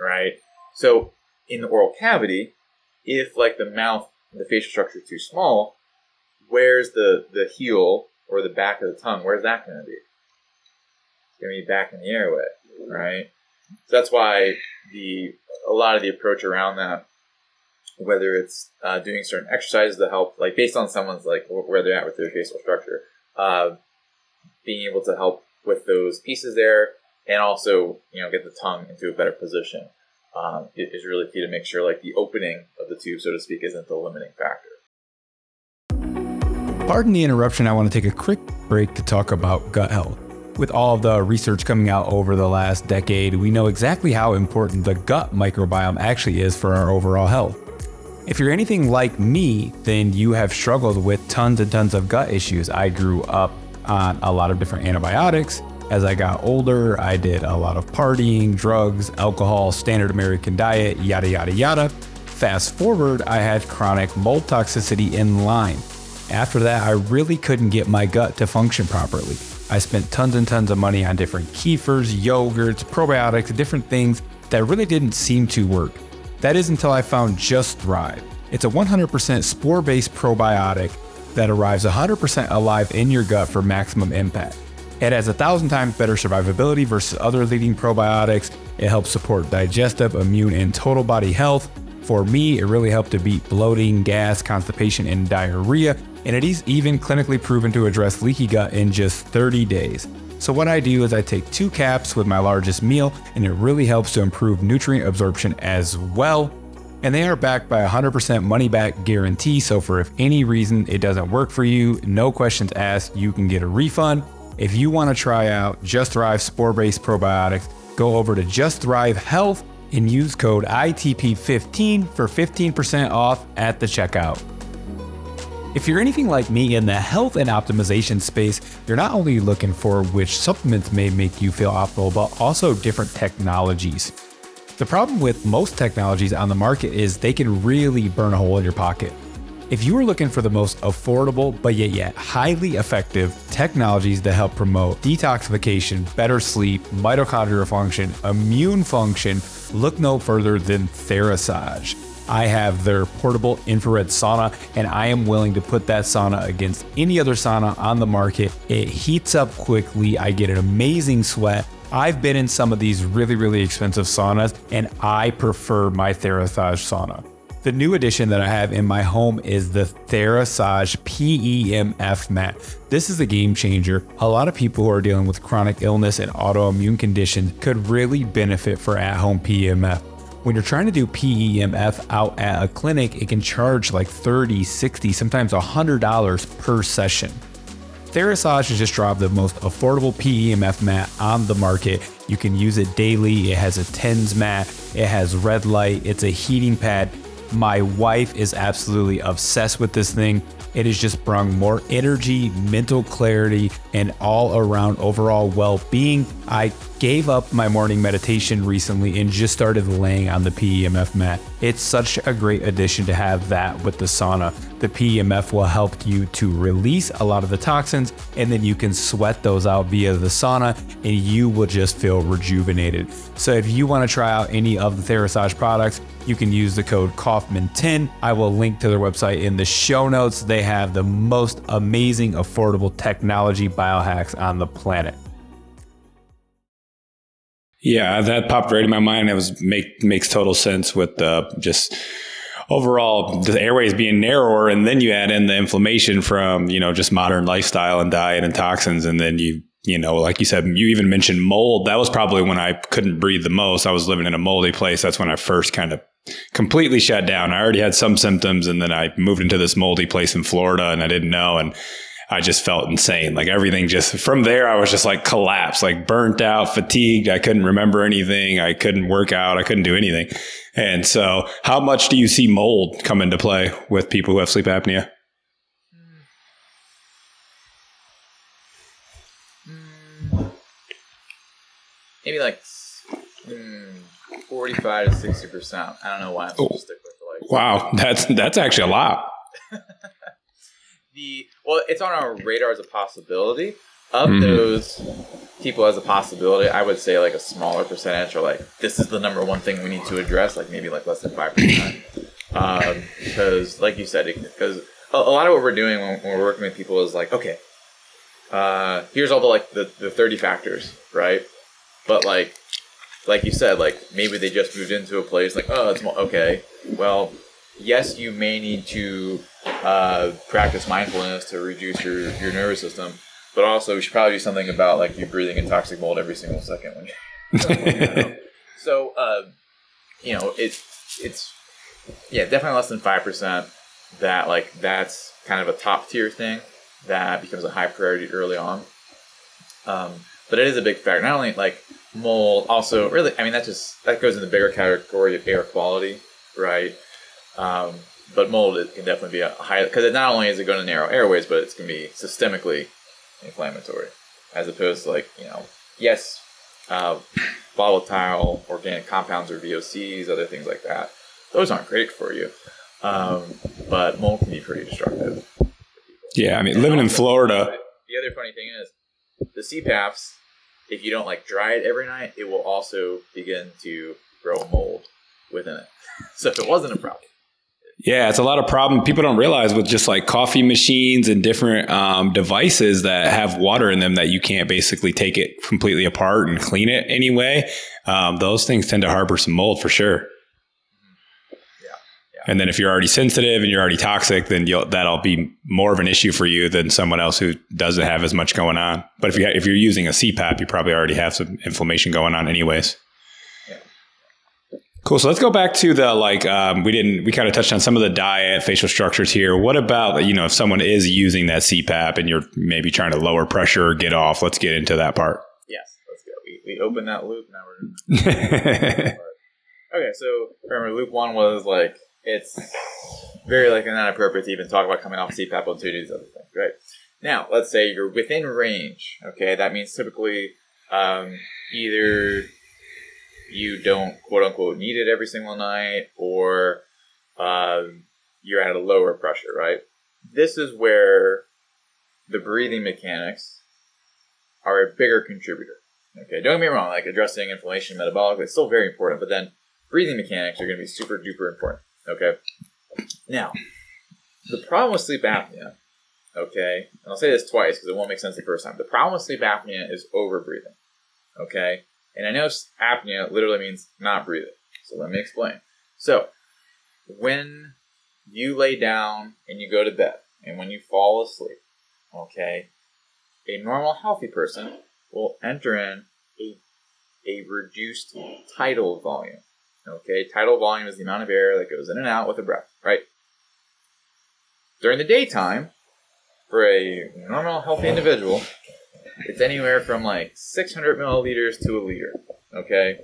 right? So in the oral cavity, if like the mouth, the facial structure is too small, where's the the heel or the back of the tongue? Where's that to be? It's to be back in the airway, right? So that's why the a lot of the approach around that, whether it's uh, doing certain exercises to help, like based on someone's like where they're at with their facial structure, uh, being able to help with those pieces there, and also you know get the tongue into a better position um, is really key to make sure like the opening of the tube, so to speak, isn't the limiting factor. Pardon the interruption. I want to take a quick break to talk about gut health. With all of the research coming out over the last decade, we know exactly how important the gut microbiome actually is for our overall health. If you're anything like me, then you have struggled with tons and tons of gut issues. I grew up on a lot of different antibiotics. As I got older, I did a lot of partying, drugs, alcohol, standard American diet, yada, yada, yada. Fast forward, I had chronic mold toxicity in Lyme. After that, I really couldn't get my gut to function properly. I spent tons and tons of money on different kefirs, yogurts, probiotics, different things that really didn't seem to work. That is until I found Just Thrive. It's a 100% spore based probiotic that arrives 100% alive in your gut for maximum impact. It has a thousand times better survivability versus other leading probiotics. It helps support digestive, immune, and total body health. For me, it really helped to beat bloating, gas, constipation, and diarrhea, and it is even clinically proven to address leaky gut in just 30 days. So, what I do is I take two caps with my largest meal, and it really helps to improve nutrient absorption as well. And they are backed by a 100% money back guarantee. So, for if any reason it doesn't work for you, no questions asked, you can get a refund. If you want to try out Just Thrive spore based probiotics, go over to Just Thrive Health and use code ITP15 for 15% off at the checkout. If you're anything like me in the health and optimization space, you're not only looking for which supplements may make you feel optimal, but also different technologies. The problem with most technologies on the market is they can really burn a hole in your pocket. If you are looking for the most affordable but yet yet highly effective technologies that help promote detoxification, better sleep, mitochondrial function, immune function, look no further than Therasage. I have their portable infrared sauna, and I am willing to put that sauna against any other sauna on the market. It heats up quickly, I get an amazing sweat. I've been in some of these really, really expensive saunas, and I prefer my Therasage sauna. The new addition that I have in my home is the Therasage PEMF mat. This is a game changer. A lot of people who are dealing with chronic illness and autoimmune conditions could really benefit for at home PEMF. When you're trying to do PEMF out at a clinic, it can charge like 30, 60, sometimes $100 per session. Therasage has just dropped the most affordable PEMF mat on the market. You can use it daily. It has a TENS mat, it has red light, it's a heating pad. My wife is absolutely obsessed with this thing. It has just brought more energy, mental clarity, and all around overall well being. I gave up my morning meditation recently and just started laying on the PEMF mat. It's such a great addition to have that with the sauna. The PEMF will help you to release a lot of the toxins, and then you can sweat those out via the sauna, and you will just feel rejuvenated. So, if you want to try out any of the Therasage products, you can use the code Kaufman10. I will link to their website in the show notes. They have the most amazing, affordable technology biohacks on the planet. Yeah, that popped right in my mind. It was make makes total sense with the just overall the airways being narrower, and then you add in the inflammation from you know just modern lifestyle and diet and toxins, and then you you know like you said, you even mentioned mold. That was probably when I couldn't breathe the most. I was living in a moldy place. That's when I first kind of completely shut down. I already had some symptoms, and then I moved into this moldy place in Florida, and I didn't know and I just felt insane. Like everything just from there, I was just like collapsed, like burnt out, fatigued. I couldn't remember anything. I couldn't work out. I couldn't do anything. And so, how much do you see mold come into play with people who have sleep apnea? Maybe like mm, forty-five to sixty percent. I don't know why I'm oh. like. Wow, that's that's actually a lot. the well, it's on our radar as a possibility. Of mm-hmm. those people as a possibility, I would say like a smaller percentage are like this is the number one thing we need to address. Like maybe like less than five percent, um, because like you said, because a, a, lot of what we're doing when, when we're working with people is like okay, uh, here's all the like the, the 30 factors, right? But like, like you said, like maybe they just moved into a place like, oh, it's okay. Well, yes, you may need to uh, practice mindfulness to reduce your, your nervous system, but also you should probably do something about like you breathing in toxic mold every single second when you. so, uh, you know, it's it's yeah, definitely less than five percent. That like that's kind of a top tier thing that becomes a high priority early on. Um, but it is a big factor. Not only like mold, also really, I mean that just that goes in the bigger category of air quality, right? Um, but mold it can definitely be a high because it not only is it going to narrow airways, but it's going to be systemically inflammatory, as opposed to like you know, yes, uh, volatile organic compounds or VOCs, other things like that. Those aren't great for you, um, but mold can be pretty destructive. Yeah, I mean, living in Florida. The other funny thing is, the CPAPs, if you don't like dry it every night, it will also begin to grow mold within it. So if it wasn't a problem. Yeah, it's a lot of problem. People don't realize with just like coffee machines and different um, devices that have water in them that you can't basically take it completely apart and clean it anyway. Um, those things tend to harbor some mold for sure. And then if you're already sensitive and you're already toxic, then that'll be more of an issue for you than someone else who doesn't have as much going on. But if you if you're using a CPAP, you probably already have some inflammation going on, anyways. Cool. So let's go back to the like um, we didn't we kind of touched on some of the diet facial structures here. What about you know if someone is using that CPAP and you're maybe trying to lower pressure or get off? Let's get into that part. Yes, let's go. We, we open that loop now. We're okay. So remember, loop one was like it's very like not appropriate to even talk about coming off CPAP on two these other things, right? Now, let's say you're within range. Okay, that means typically um, either you don't quote unquote need it every single night, or um, you're at a lower pressure, right? This is where the breathing mechanics are a bigger contributor. Okay, don't get me wrong, like addressing inflammation metabolically is still very important, but then breathing mechanics are going to be super duper important. Okay. Now, the problem with sleep apnea, okay, and I'll say this twice because it won't make sense the first time. The problem with sleep apnea is overbreathing. Okay. And I know apnea literally means not breathing. So let me explain. So, when you lay down and you go to bed, and when you fall asleep, okay, a normal healthy person will enter in a, a reduced tidal volume. Okay, tidal volume is the amount of air that goes in and out with a breath, right? During the daytime, for a normal, healthy individual, it's anywhere from like 600 milliliters to a liter, okay?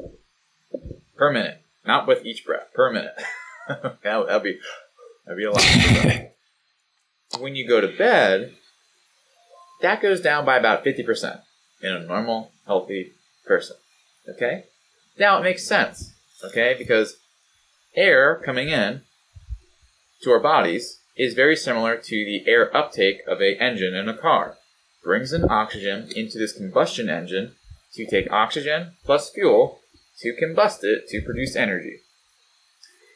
Per minute. Not with each breath, per minute. that, that'd be, that'd be a lot. when you go to bed, that goes down by about 50% in a normal, healthy person, okay? Now it makes sense Okay, because air coming in to our bodies is very similar to the air uptake of a engine in a car. Brings in oxygen into this combustion engine to take oxygen plus fuel to combust it to produce energy.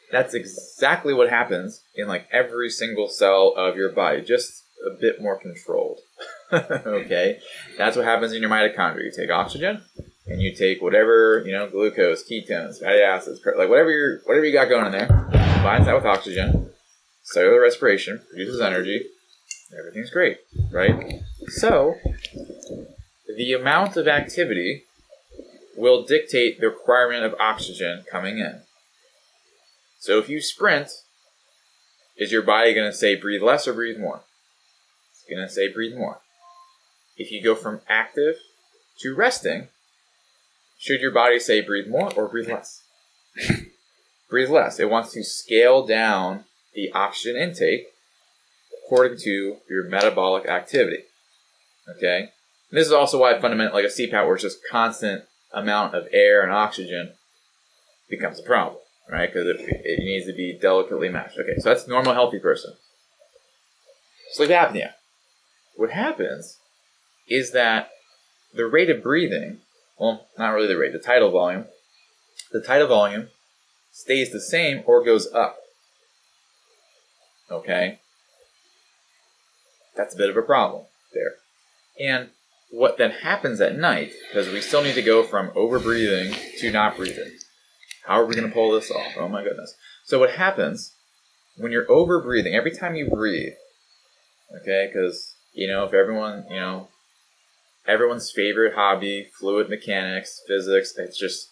That's exactly what happens in like every single cell of your body, just a bit more controlled. okay? That's what happens in your mitochondria. You take oxygen, and you take whatever you know, glucose, ketones, fatty acids, like whatever you whatever you got going in there, combines that with oxygen, cellular respiration produces energy. Everything's great, right? So the amount of activity will dictate the requirement of oxygen coming in. So if you sprint, is your body going to say breathe less or breathe more? It's going to say breathe more. If you go from active to resting, should your body say breathe more or breathe less? breathe less. It wants to scale down the oxygen intake according to your metabolic activity. Okay? And this is also why fundamentally like a CPAP where it's just constant amount of air and oxygen becomes a problem, right? Because it, it needs to be delicately matched. Okay, so that's normal healthy person. Sleep apnea. What happens is that the rate of breathing well, not really the rate, the tidal volume. The tidal volume stays the same or goes up. Okay? That's a bit of a problem there. And what then happens at night, because we still need to go from over breathing to not breathing. How are we going to pull this off? Oh my goodness. So, what happens when you're over breathing, every time you breathe, okay, because, you know, if everyone, you know, everyone's favorite hobby, fluid mechanics, physics, it's just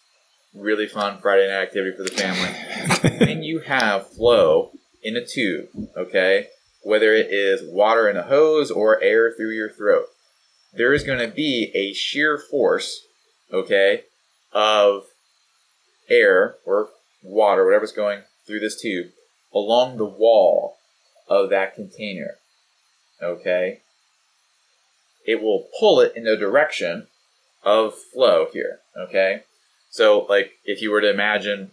really fun Friday night activity for the family. and you have flow in a tube, okay, whether it is water in a hose or air through your throat there is going to be a shear force, okay, of air or water, whatever's going through this tube, along the wall of that container, okay? It will pull it in the direction of flow here, okay? So, like, if you were to imagine,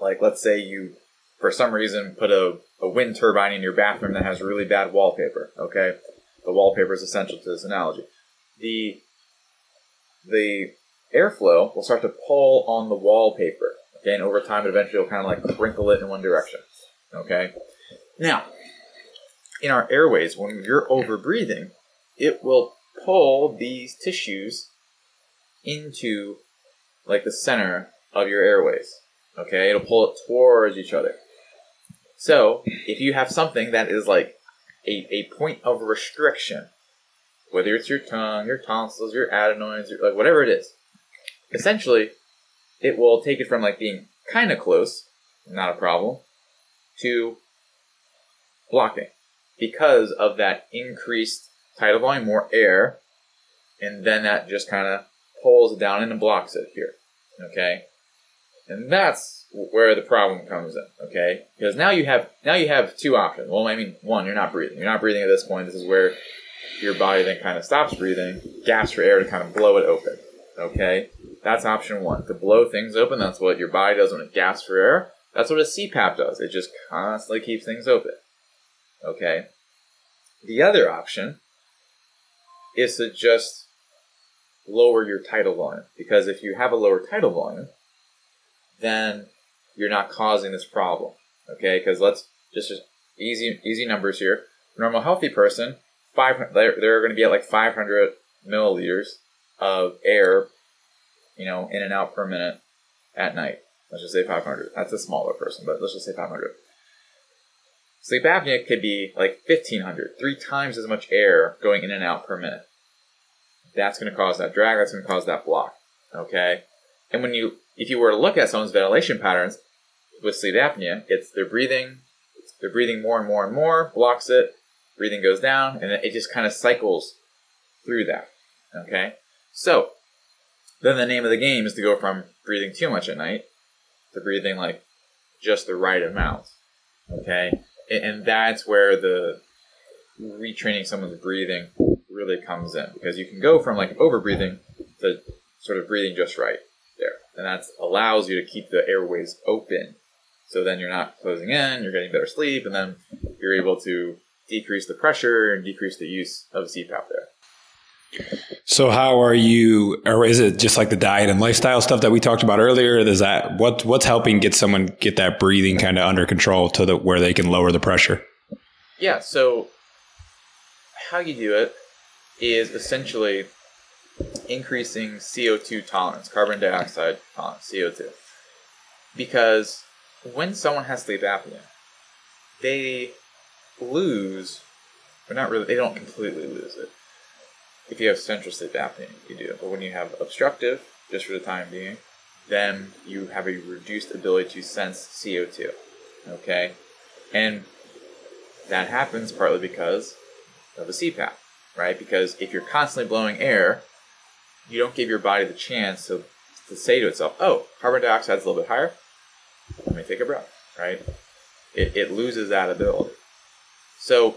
like, let's say you, for some reason, put a, a wind turbine in your bathroom that has really bad wallpaper, okay? the wallpaper is essential to this analogy. The the airflow will start to pull on the wallpaper. Okay, and over time, it eventually will kind of like crinkle it in one direction. Okay. Now, in our airways, when you're over breathing, it will pull these tissues into like the center of your airways. Okay, it'll pull it towards each other. So, if you have something that is like a, a point of restriction, whether it's your tongue, your tonsils, your adenoids, your, like whatever it is. Essentially, it will take it from like being kind of close, not a problem, to blocking because of that increased tidal volume, more air, and then that just kind of pulls down and blocks it here. Okay, and that's where the problem comes in. Okay, because now you have now you have two options. Well, I mean, one, you're not breathing. You're not breathing at this point. This is where your body then kind of stops breathing, gasps for air to kind of blow it open. Okay, that's option one. To blow things open, that's what your body does when it gasps for air. That's what a CPAP does. It just constantly keeps things open. Okay. The other option is to just lower your tidal volume because if you have a lower tidal volume, then you're not causing this problem. Okay, because let's just, just easy easy numbers here. Normal healthy person, five they're, they're going to be at like 500 milliliters of air, you know, in and out per minute at night. Let's just say 500. That's a smaller person, but let's just say 500. Sleep apnea could be like 1500, three times as much air going in and out per minute. That's going to cause that drag. That's going to cause that block. Okay, and when you if you were to look at someone's ventilation patterns with sleep apnea, it's they're breathing, they're breathing more and more and more, blocks it, breathing goes down, and it just kind of cycles through that. Okay? So, then the name of the game is to go from breathing too much at night to breathing like just the right amount. Okay? And that's where the retraining someone's breathing really comes in because you can go from like over breathing to sort of breathing just right there. And that allows you to keep the airways open. So then you're not closing in, you're getting better sleep, and then you're able to decrease the pressure and decrease the use of CPAP there. So how are you or is it just like the diet and lifestyle stuff that we talked about earlier? Is that what what's helping get someone get that breathing kind of under control to the where they can lower the pressure? Yeah, so how you do it is essentially increasing CO2 tolerance, carbon dioxide tolerance, CO2. Because when someone has sleep apnea, they lose, but not really, they don't completely lose it. If you have central sleep apnea, you do. But when you have obstructive, just for the time being, then you have a reduced ability to sense CO2. Okay? And that happens partly because of a CPAP, right? Because if you're constantly blowing air, you don't give your body the chance to, to say to itself, oh, carbon dioxide's a little bit higher. Let me take a breath, right? It, it loses that ability. So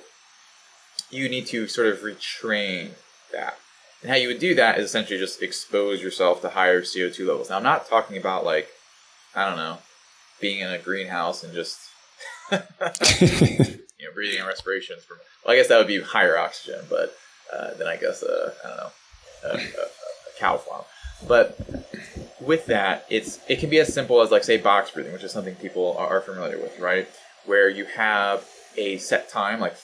you need to sort of retrain that. And how you would do that is essentially just expose yourself to higher CO2 levels. Now, I'm not talking about like, I don't know, being in a greenhouse and just, you know, breathing in respirations from, well, I guess that would be higher oxygen, but uh, then I guess, uh, I don't know, a, a, a cow farm. But with that, it's it can be as simple as like say box breathing, which is something people are, familiar with, right? Where you have a set time, like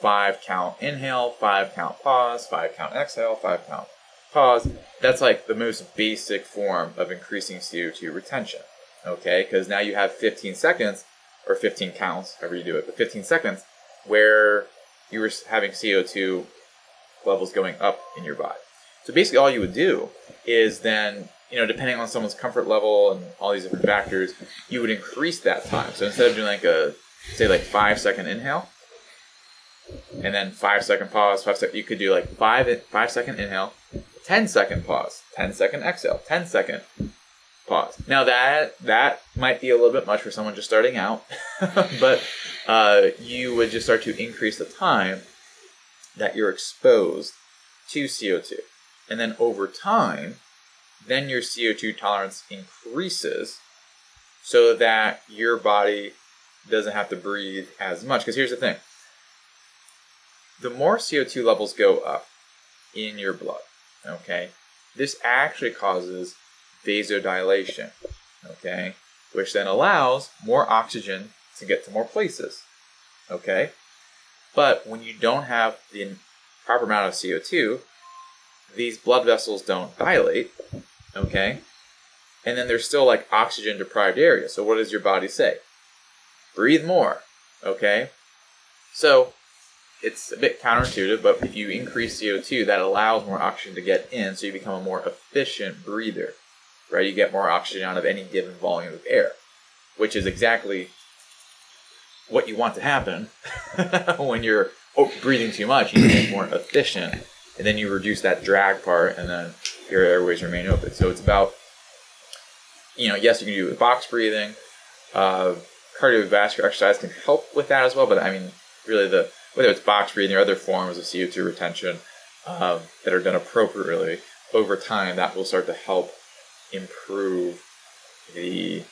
five count inhale, five count pause, five count exhale, five count pause. That's like the most basic form of increasing CO2 retention. Okay, because now you have 15 seconds or 15 counts, however you do it, but 15 seconds where you were having CO2 levels going up in your body. So basically, all you would do is then, you know, depending on someone's comfort level and all these different factors, you would increase that time. So instead of doing like a, say, like five second inhale, and then five second pause, five second, you could do like five five second inhale, 10 second pause, 10 second exhale, 10 second pause. Now that that might be a little bit much for someone just starting out, but uh, you would just start to increase the time that you're exposed to CO2. And then over time, then your CO2 tolerance increases so that your body doesn't have to breathe as much. Because here's the thing the more CO2 levels go up in your blood, okay, this actually causes vasodilation, okay, which then allows more oxygen to get to more places, okay. But when you don't have the proper amount of CO2, these blood vessels don't dilate, okay? And then there's still like oxygen deprived area. So what does your body say? Breathe more, okay? So it's a bit counterintuitive, but if you increase CO2, that allows more oxygen to get in, so you become a more efficient breather, right? You get more oxygen out of any given volume of air, which is exactly what you want to happen when you're breathing too much. You get more efficient, and then you reduce that drag part, and then your airways remain open. So it's about, you know, yes, you can do box breathing. Uh, cardiovascular exercise can help with that as well, but I mean, really the whether it's box breathing or other forms of CO2 retention um, that are done appropriately over time, that will start to help improve the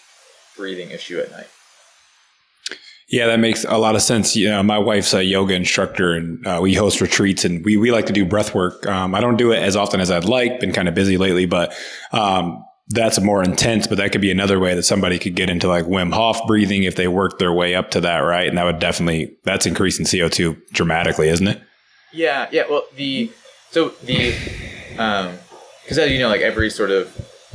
breathing issue at night. Yeah, that makes a lot of sense. You know, my wife's a yoga instructor and uh, we host retreats and we, we like to do breath work. Um, I don't do it as often as I'd like, been kind of busy lately, but um, that's more intense, but that could be another way that somebody could get into like Wim Hof breathing if they work their way up to that, right? And that would definitely, that's increasing CO2 dramatically, isn't it? Yeah, yeah. Well, the, so the, um, because as you know, like every sort of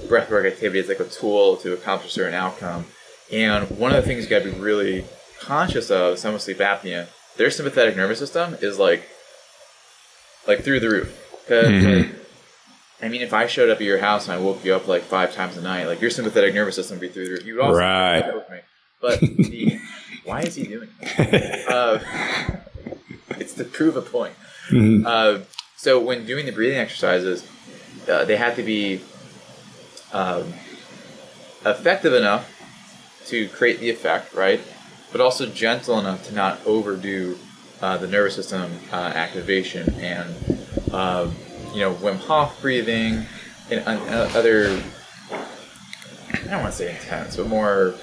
breathwork activity is like a tool to accomplish a certain outcome. And one of the things you got to be really conscious of someone with sleep apnea, their sympathetic nervous system is like like through the roof. Because mm-hmm. like, I mean, if I showed up at your house and I woke you up like five times a night, like your sympathetic nervous system would be through the roof. You would also right. with me. But the, why is he doing that? Uh, it's to prove a point. Mm-hmm. Uh, so when doing the breathing exercises, uh, they have to be um, effective enough to create the effect, right? But also gentle enough to not overdo uh, the nervous system uh, activation and uh, you know Wim Hof breathing and uh, other I don't want to say intense, but more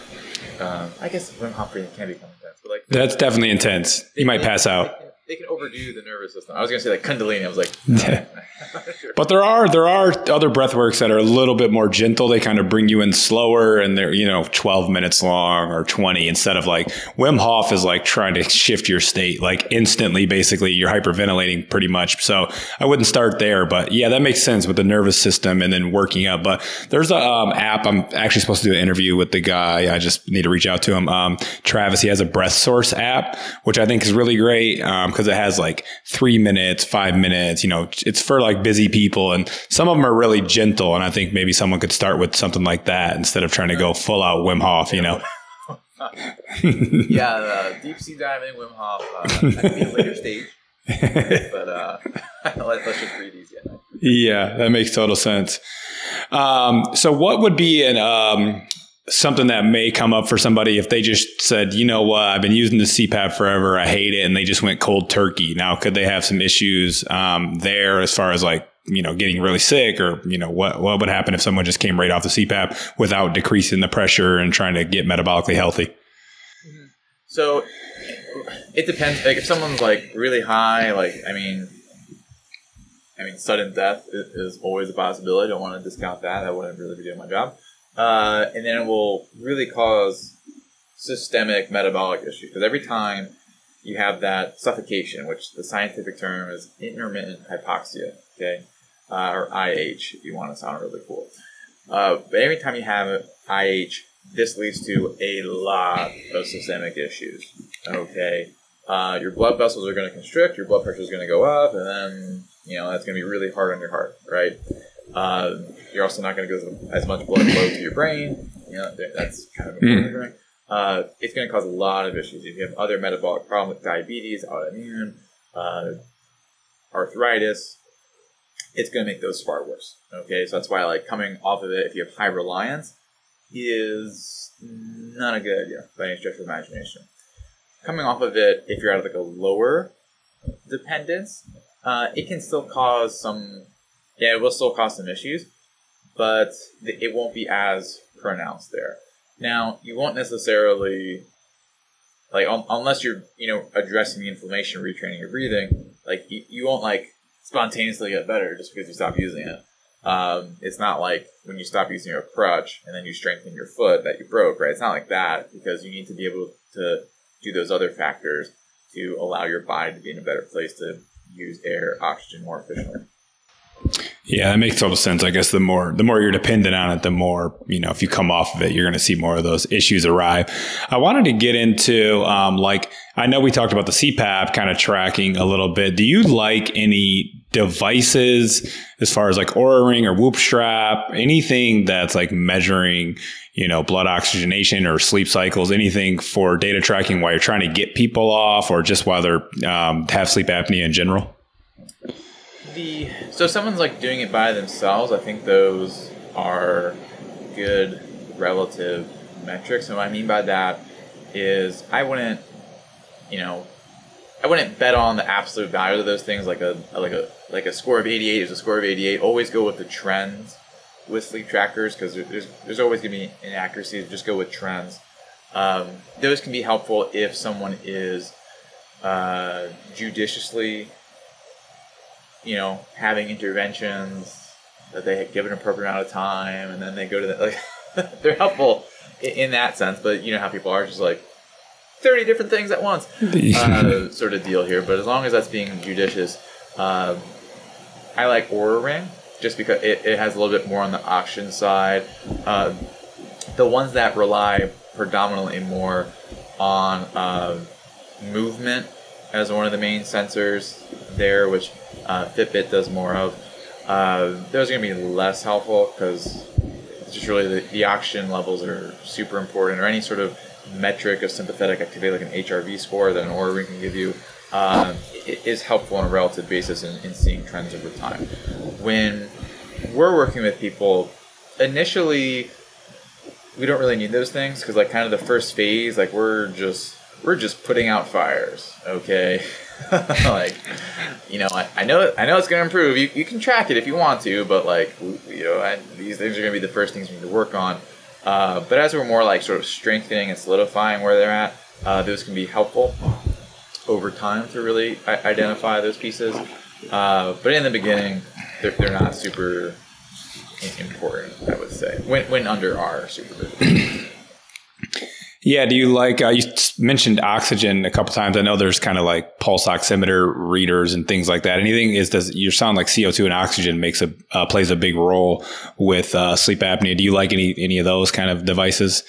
uh, I guess Wim Hof breathing can become intense, but like that's definitely intense. You might pass out they can overdo the nervous system. I was gonna say like Kundalini. I was like, but there are there are other breath works that are a little bit more gentle. They kind of bring you in slower, and they're you know twelve minutes long or twenty instead of like Wim Hof is like trying to shift your state like instantly. Basically, you're hyperventilating pretty much. So I wouldn't start there, but yeah, that makes sense with the nervous system and then working up. But there's a um, app. I'm actually supposed to do an interview with the guy. I just need to reach out to him. Um, Travis. He has a Breath Source app, which I think is really great because it has like three minutes, five minutes. You know, it's for like busy people, and some of them are really gentle. And I think maybe someone could start with something like that instead of trying to go full out Wim Hof. You know. yeah, uh, deep sea diving, Wim Hof. Uh, that be a later stage, but uh, let's just breathe easy. Yeah, that makes total sense. Um, so, what would be an um, something that may come up for somebody if they just said, you know what, I've been using the CPAP forever, I hate it, and they just went cold turkey. Now, could they have some issues um, there as far as like you know getting really sick, or you know what what would happen if someone just came right off the CPAP without decreasing the pressure and trying to get metabolically healthy? Mm-hmm. So it depends. Like if someone's like really high, like I mean. I mean, sudden death is always a possibility. I don't want to discount that. I wouldn't really be doing my job uh, and then it will really cause systemic metabolic issues because every time you have that suffocation, which the scientific term is intermittent hypoxia, okay, uh, or IH if you want to sound really cool. Uh, but every time you have IH, this leads to a lot of systemic issues. Okay, uh, your blood vessels are going to constrict, your blood pressure is going to go up, and then you know that's going to be really hard on your heart, right? Uh, you're also not going to go as much blood flow to your brain. You know that's kind of important. Mm. Uh, it's going to cause a lot of issues. If you have other metabolic problems like diabetes, autoimmune, uh, arthritis, it's going to make those far worse. Okay, so that's why like coming off of it, if you have high reliance, is not a good idea by any stretch of imagination. Coming off of it, if you're at like a lower dependence, uh, it can still cause some. Yeah, it will still cause some issues, but it won't be as pronounced there. Now, you won't necessarily like un- unless you're you know addressing the inflammation, retraining your breathing. Like you, you won't like spontaneously get better just because you stop using it. Um, it's not like when you stop using your crutch and then you strengthen your foot that you broke, right? It's not like that because you need to be able to do those other factors to allow your body to be in a better place to use air, oxygen more efficiently. Yeah, that makes total sense. I guess the more the more you're dependent on it, the more you know. If you come off of it, you're going to see more of those issues arrive. I wanted to get into um, like I know we talked about the CPAP kind of tracking a little bit. Do you like any devices as far as like Oura Ring or Whoop Strap, anything that's like measuring you know blood oxygenation or sleep cycles, anything for data tracking while you're trying to get people off or just while they're um, have sleep apnea in general? The so if someone's like doing it by themselves, I think those are good relative metrics. And what I mean by that is I wouldn't, you know, I wouldn't bet on the absolute value of those things like a like a like a score of 88 is a score of 88. Always go with the trends with sleep trackers because there's there's always to be inaccuracies. Just go with trends. Um, those can be helpful if someone is uh, judiciously you know, having interventions that they give an appropriate amount of time, and then they go to the like they're helpful in, in, that sense. But you know how people are just like thirty different things at once, uh, sort of deal here. But as long as that's being judicious, uh, I like Oura Ring just because it, it has a little bit more on the oxygen side. Uh, the ones that rely predominantly more on uh, movement as one of the main sensors there, which uh, Fitbit does more of. Uh, those are going to be less helpful because just really the, the oxygen levels are super important, or any sort of metric of sympathetic activity like an HRV score that an Oura Ring can give you uh, is helpful on a relative basis in, in seeing trends over time. When we're working with people, initially we don't really need those things because like kind of the first phase, like we're just we're just putting out fires, okay? like, you know, I, I, know I know it's gonna improve. You, you can track it if you want to, but like, you know, I, these things are gonna be the first things we need to work on. Uh, but as we're more like sort of strengthening and solidifying where they're at, uh, those can be helpful over time to really identify those pieces. Uh, but in the beginning, they're, they're not super important, I would say, when, when under our supervision. Yeah. Do you like, uh, you mentioned oxygen a couple times. I know there's kind of like pulse oximeter readers and things like that. Anything is, does you sound like CO2 and oxygen makes a, uh, plays a big role with uh, sleep apnea. Do you like any, any of those kind of devices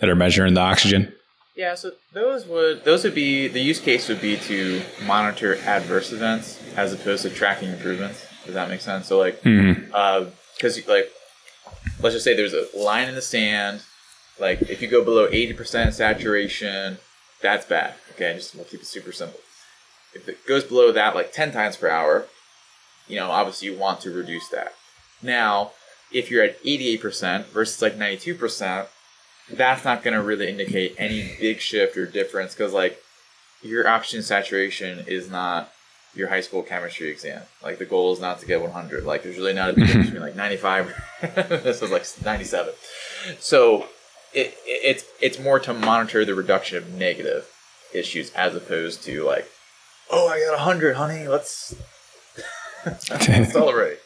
that are measuring the oxygen? Yeah. So those would, those would be, the use case would be to monitor adverse events as opposed to tracking improvements. Does that make sense? So like, mm-hmm. uh, cause like, let's just say there's a line in the sand like if you go below 80% saturation, that's bad. Okay, just we'll keep it super simple. If it goes below that like 10 times per hour, you know, obviously you want to reduce that. Now, if you're at 88% versus like 92%, that's not going to really indicate any big shift or difference because like your oxygen saturation is not your high school chemistry exam. Like the goal is not to get 100. Like there's really not a big difference between like 95. this was like 97. So it, it's it's more to monitor the reduction of negative issues as opposed to like, oh, I got a hundred, honey. Let's, let's celebrate.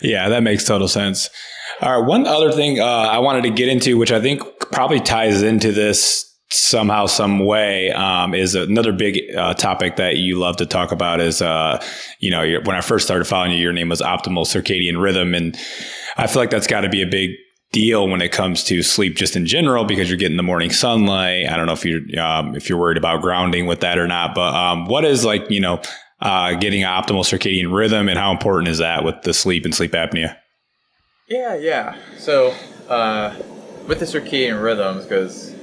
Yeah, that makes total sense. All right, one other thing uh, I wanted to get into, which I think probably ties into this somehow, some way, um, is another big uh, topic that you love to talk about. Is uh, you know, when I first started following you, your name was optimal circadian rhythm, and I feel like that's got to be a big deal when it comes to sleep just in general because you're getting the morning sunlight. I don't know if you're um, if you're worried about grounding with that or not, but um, what is like you know uh, getting an optimal circadian rhythm and how important is that with the sleep and sleep apnea? Yeah, yeah. So uh, with the circadian rhythms, because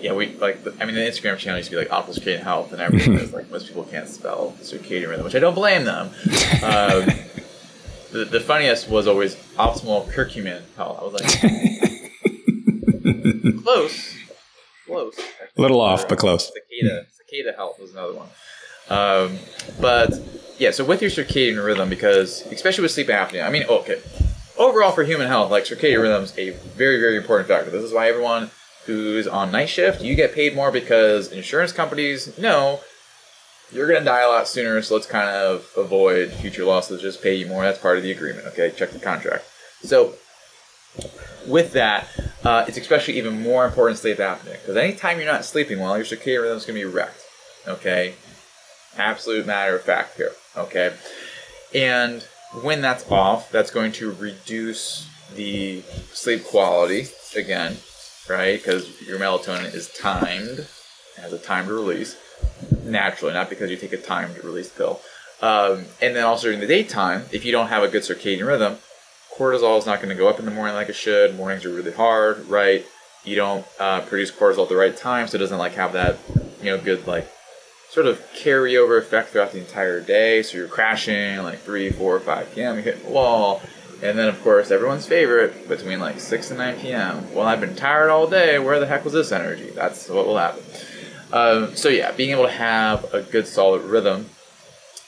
yeah, we like. I mean, the Instagram channel used to be like optimal circadian health, and everything is like most people can't spell circadian rhythm, which I don't blame them. Um, the, the funniest was always optimal curcumin health. I was like, close, close. A little off, but close. Cicada, cicada health was another one. Um, but yeah, so with your circadian rhythm, because especially with sleep apnea, I mean, okay, overall for human health, like circadian rhythm is a very, very important factor. This is why everyone who's on night shift, you get paid more because insurance companies know you're going to die a lot sooner, so let's kind of avoid future losses, just pay you more. That's part of the agreement, okay? Check the contract. So, with that, uh, it's especially even more important sleep apnea because anytime you're not sleeping well, your circadian rhythm is going to be wrecked, okay? Absolute matter of fact here, okay? And when that's off, that's going to reduce the sleep quality again, right? Because your melatonin is timed, has a timed release naturally, not because you take a timed release pill. Um, and then also during the daytime, if you don't have a good circadian rhythm, cortisol is not going to go up in the morning like it should. Mornings are really hard, right? You don't uh, produce cortisol at the right time, so it doesn't like have that, you know, good like sort of carryover effect throughout the entire day. So you're crashing like 3, 4, 5 p.m., you hit the wall. And then, of course, everyone's favorite between like 6 and 9 p.m. Well, I've been tired all day. Where the heck was this energy? That's what will happen. Um, so, yeah, being able to have a good solid rhythm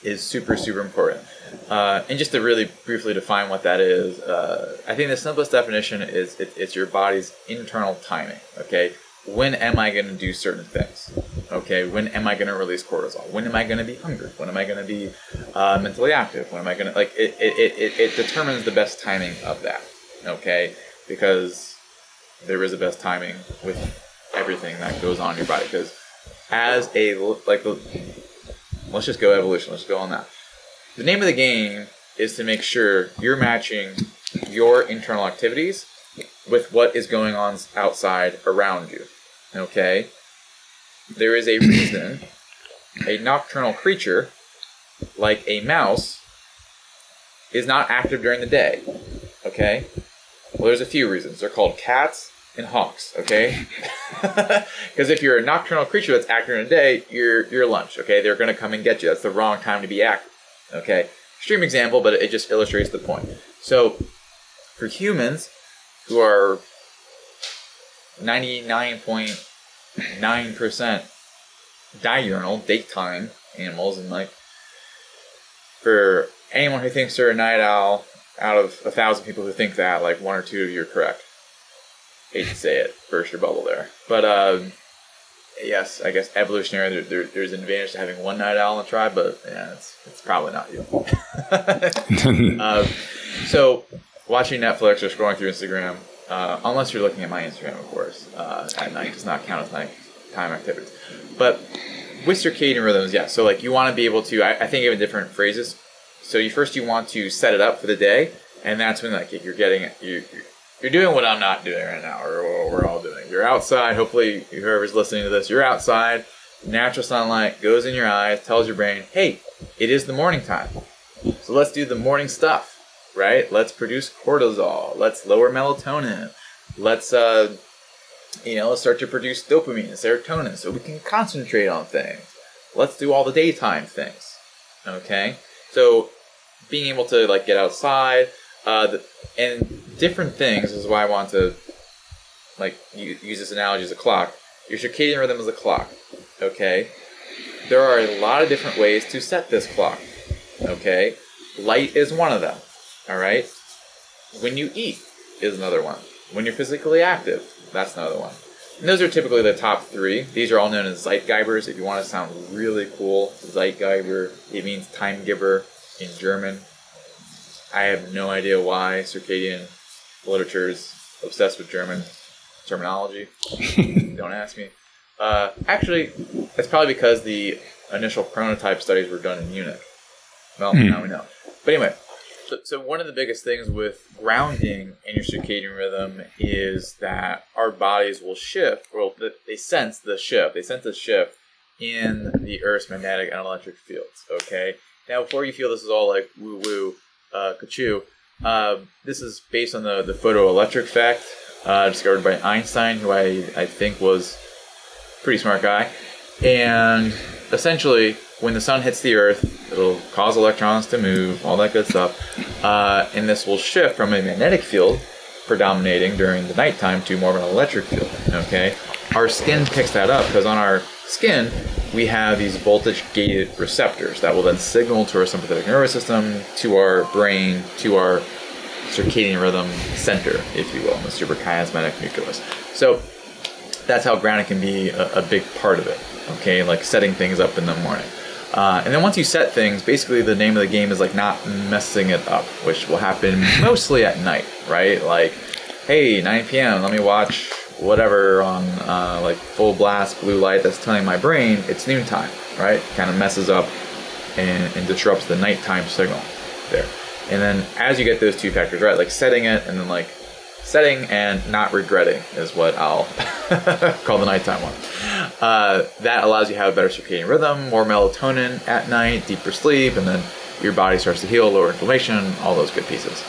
is super, super important. Uh, and just to really briefly define what that is, uh, I think the simplest definition is it, it's your body's internal timing. Okay, when am I going to do certain things? Okay, when am I going to release cortisol? When am I going to be hungry? When am I going to be uh, mentally active? When am I going to like it, it, it, it determines the best timing of that. Okay, because there is a best timing with everything that goes on in your body. Because as a like let's just go evolution. Let's go on that. The name of the game is to make sure you're matching your internal activities with what is going on outside around you. Okay? There is a reason a nocturnal creature, like a mouse, is not active during the day. Okay? Well, there's a few reasons. They're called cats and hawks. Okay? Because if you're a nocturnal creature that's active in the day, you're you're lunch. Okay? They're going to come and get you. That's the wrong time to be active. Okay? Extreme example, but it just illustrates the point. So, for humans who are 99.9% diurnal, daytime animals, and like for anyone who thinks they're a night owl, out of a thousand people who think that, like one or two of you are correct. Hate to say it, burst your bubble there. But um, yes, I guess evolutionary, there, there, there's an advantage to having one night owl in the tribe, but yeah, it's, it's probably not you. um, so, watching Netflix or scrolling through Instagram, uh, unless you're looking at my Instagram, of course, uh, at night does not count as night time activities. But with circadian rhythms, yeah. So like you want to be able to, I, I think even different phrases. So you first you want to set it up for the day, and that's when like if you're getting you you're doing what I'm not doing right now, or what we're all doing. You're outside. Hopefully, whoever's listening to this, you're outside. Natural sunlight goes in your eyes, tells your brain, "Hey, it is the morning time. So let's do the morning stuff." right? Let's produce cortisol. Let's lower melatonin. Let's, uh, you know, let's start to produce dopamine and serotonin so we can concentrate on things. Let's do all the daytime things. Okay? So being able to like get outside, uh, the, and different things is why I want to like use this analogy as a clock. Your circadian rhythm is a clock. Okay? There are a lot of different ways to set this clock. Okay? Light is one of them. All right. When you eat is another one. When you're physically active, that's another one. And those are typically the top three. These are all known as Zeitgebers. If you want to sound really cool, Zeitgeber, it means time giver in German. I have no idea why circadian literature is obsessed with German terminology. don't ask me. Uh, actually, it's probably because the initial chronotype studies were done in Munich. Well, Hmm. now we know. But anyway, so, so one of the biggest things with grounding in your circadian rhythm is that our bodies will shift. Well, they sense the shift. They sense the shift in the Earth's magnetic and electric fields. Okay. Now, before you feel this is all like woo woo, uh, kachoo, uh, this is based on the the photoelectric effect uh, discovered by Einstein, who I I think was pretty smart guy. And essentially, when the sun hits the Earth, it'll cause electrons to move, all that good stuff. Uh, and this will shift from a magnetic field predominating during the nighttime to more of an electric field. Okay, our skin picks that up because on our skin we have these voltage gated receptors that will then signal to our sympathetic nervous system, to our brain, to our circadian rhythm center, if you will, in the suprachiasmatic nucleus. So that's how grounding can be a, a big part of it. Okay, like setting things up in the morning. Uh, and then once you set things, basically the name of the game is like not messing it up, which will happen mostly at night, right? Like, hey, 9 p.m. Let me watch whatever on uh, like full blast blue light that's telling my brain it's noontime, right? Kind of messes up and, and disrupts the nighttime signal there. And then as you get those two factors right, like setting it and then like setting and not regretting is what I'll call the nighttime one. Uh, that allows you to have a better circadian rhythm, more melatonin at night, deeper sleep, and then your body starts to heal, lower inflammation, all those good pieces.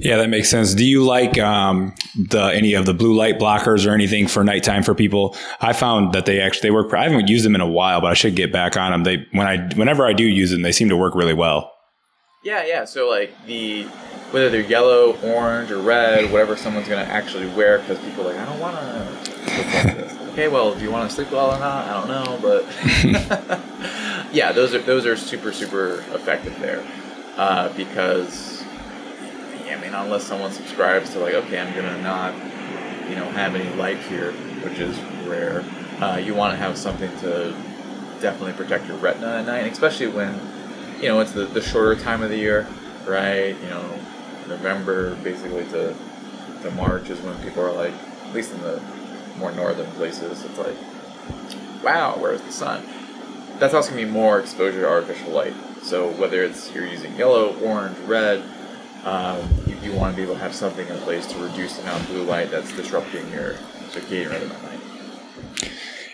Yeah, that makes sense. Do you like um, the any of the blue light blockers or anything for nighttime for people? I found that they actually they work. I haven't used them in a while, but I should get back on them. They when I whenever I do use them, they seem to work really well. Yeah, yeah. So like the whether they're yellow, orange, or red, whatever someone's gonna actually wear, because people are like, I don't want to. Okay, well, do you want to sleep well or not? I don't know, but yeah, those are those are super super effective there, uh, because I mean, unless someone subscribes to like, okay, I'm gonna not, you know, have any light here, which is rare. Uh, you want to have something to definitely protect your retina at night, especially when you know it's the, the shorter time of the year, right? You know, November basically to to March is when people are like, at least in the more northern places, it's like, wow, where's the sun? That's also gonna be more exposure to artificial light. So whether it's you're using yellow, orange, red, um, you, you want to be able to have something in place to reduce the amount of blue light that's disrupting your circadian rhythm at night.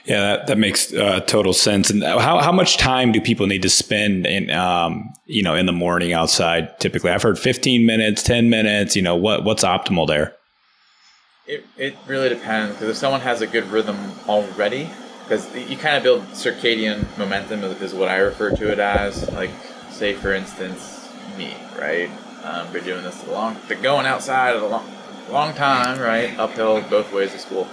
Yeah, that, that makes uh, total sense. And how, how much time do people need to spend in um, you know in the morning outside? Typically, I've heard 15 minutes, 10 minutes. You know what what's optimal there? It, it really depends because if someone has a good rhythm already, because you kind of build circadian momentum is, is what I refer to it as. Like, say for instance, me, right? Um, been doing this a long, been going outside a long, long time, right? Uphill both ways to school,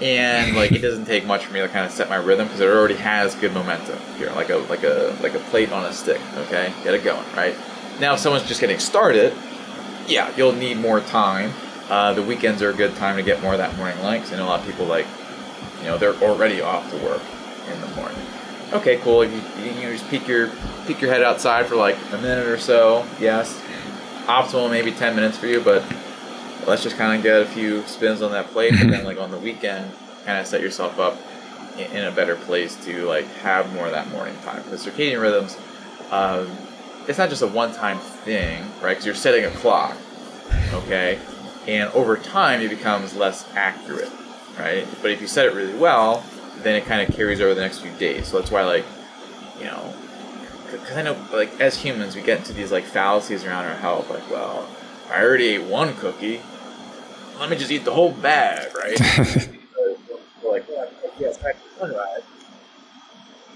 and like it doesn't take much for me to kind of set my rhythm because it already has good momentum here, like a like a like a plate on a stick. Okay, get it going, right? Now, if someone's just getting started, yeah, you'll need more time. Uh, the weekends are a good time to get more of that morning light I know a lot of people like, you know, they're already off to work in the morning. Okay, cool. You, you, you just peek your peek your head outside for like a minute or so. Yes, optimal maybe ten minutes for you, but let's just kind of get a few spins on that plate, and then like on the weekend, kind of set yourself up in, a better place to like have more of that morning time. Because circadian rhythms, um, it's not just a one-time thing, right? Because you're setting a clock, okay, and over time it becomes less accurate, right? But if you set it really well, then it kind of carries over the next few days. So that's why, like, you know, because I know, like, as humans, we get into these like fallacies around our health, like, well, I already ate one cookie, let me just eat the whole bag, right? Like, yeah, yes, back to sunrise.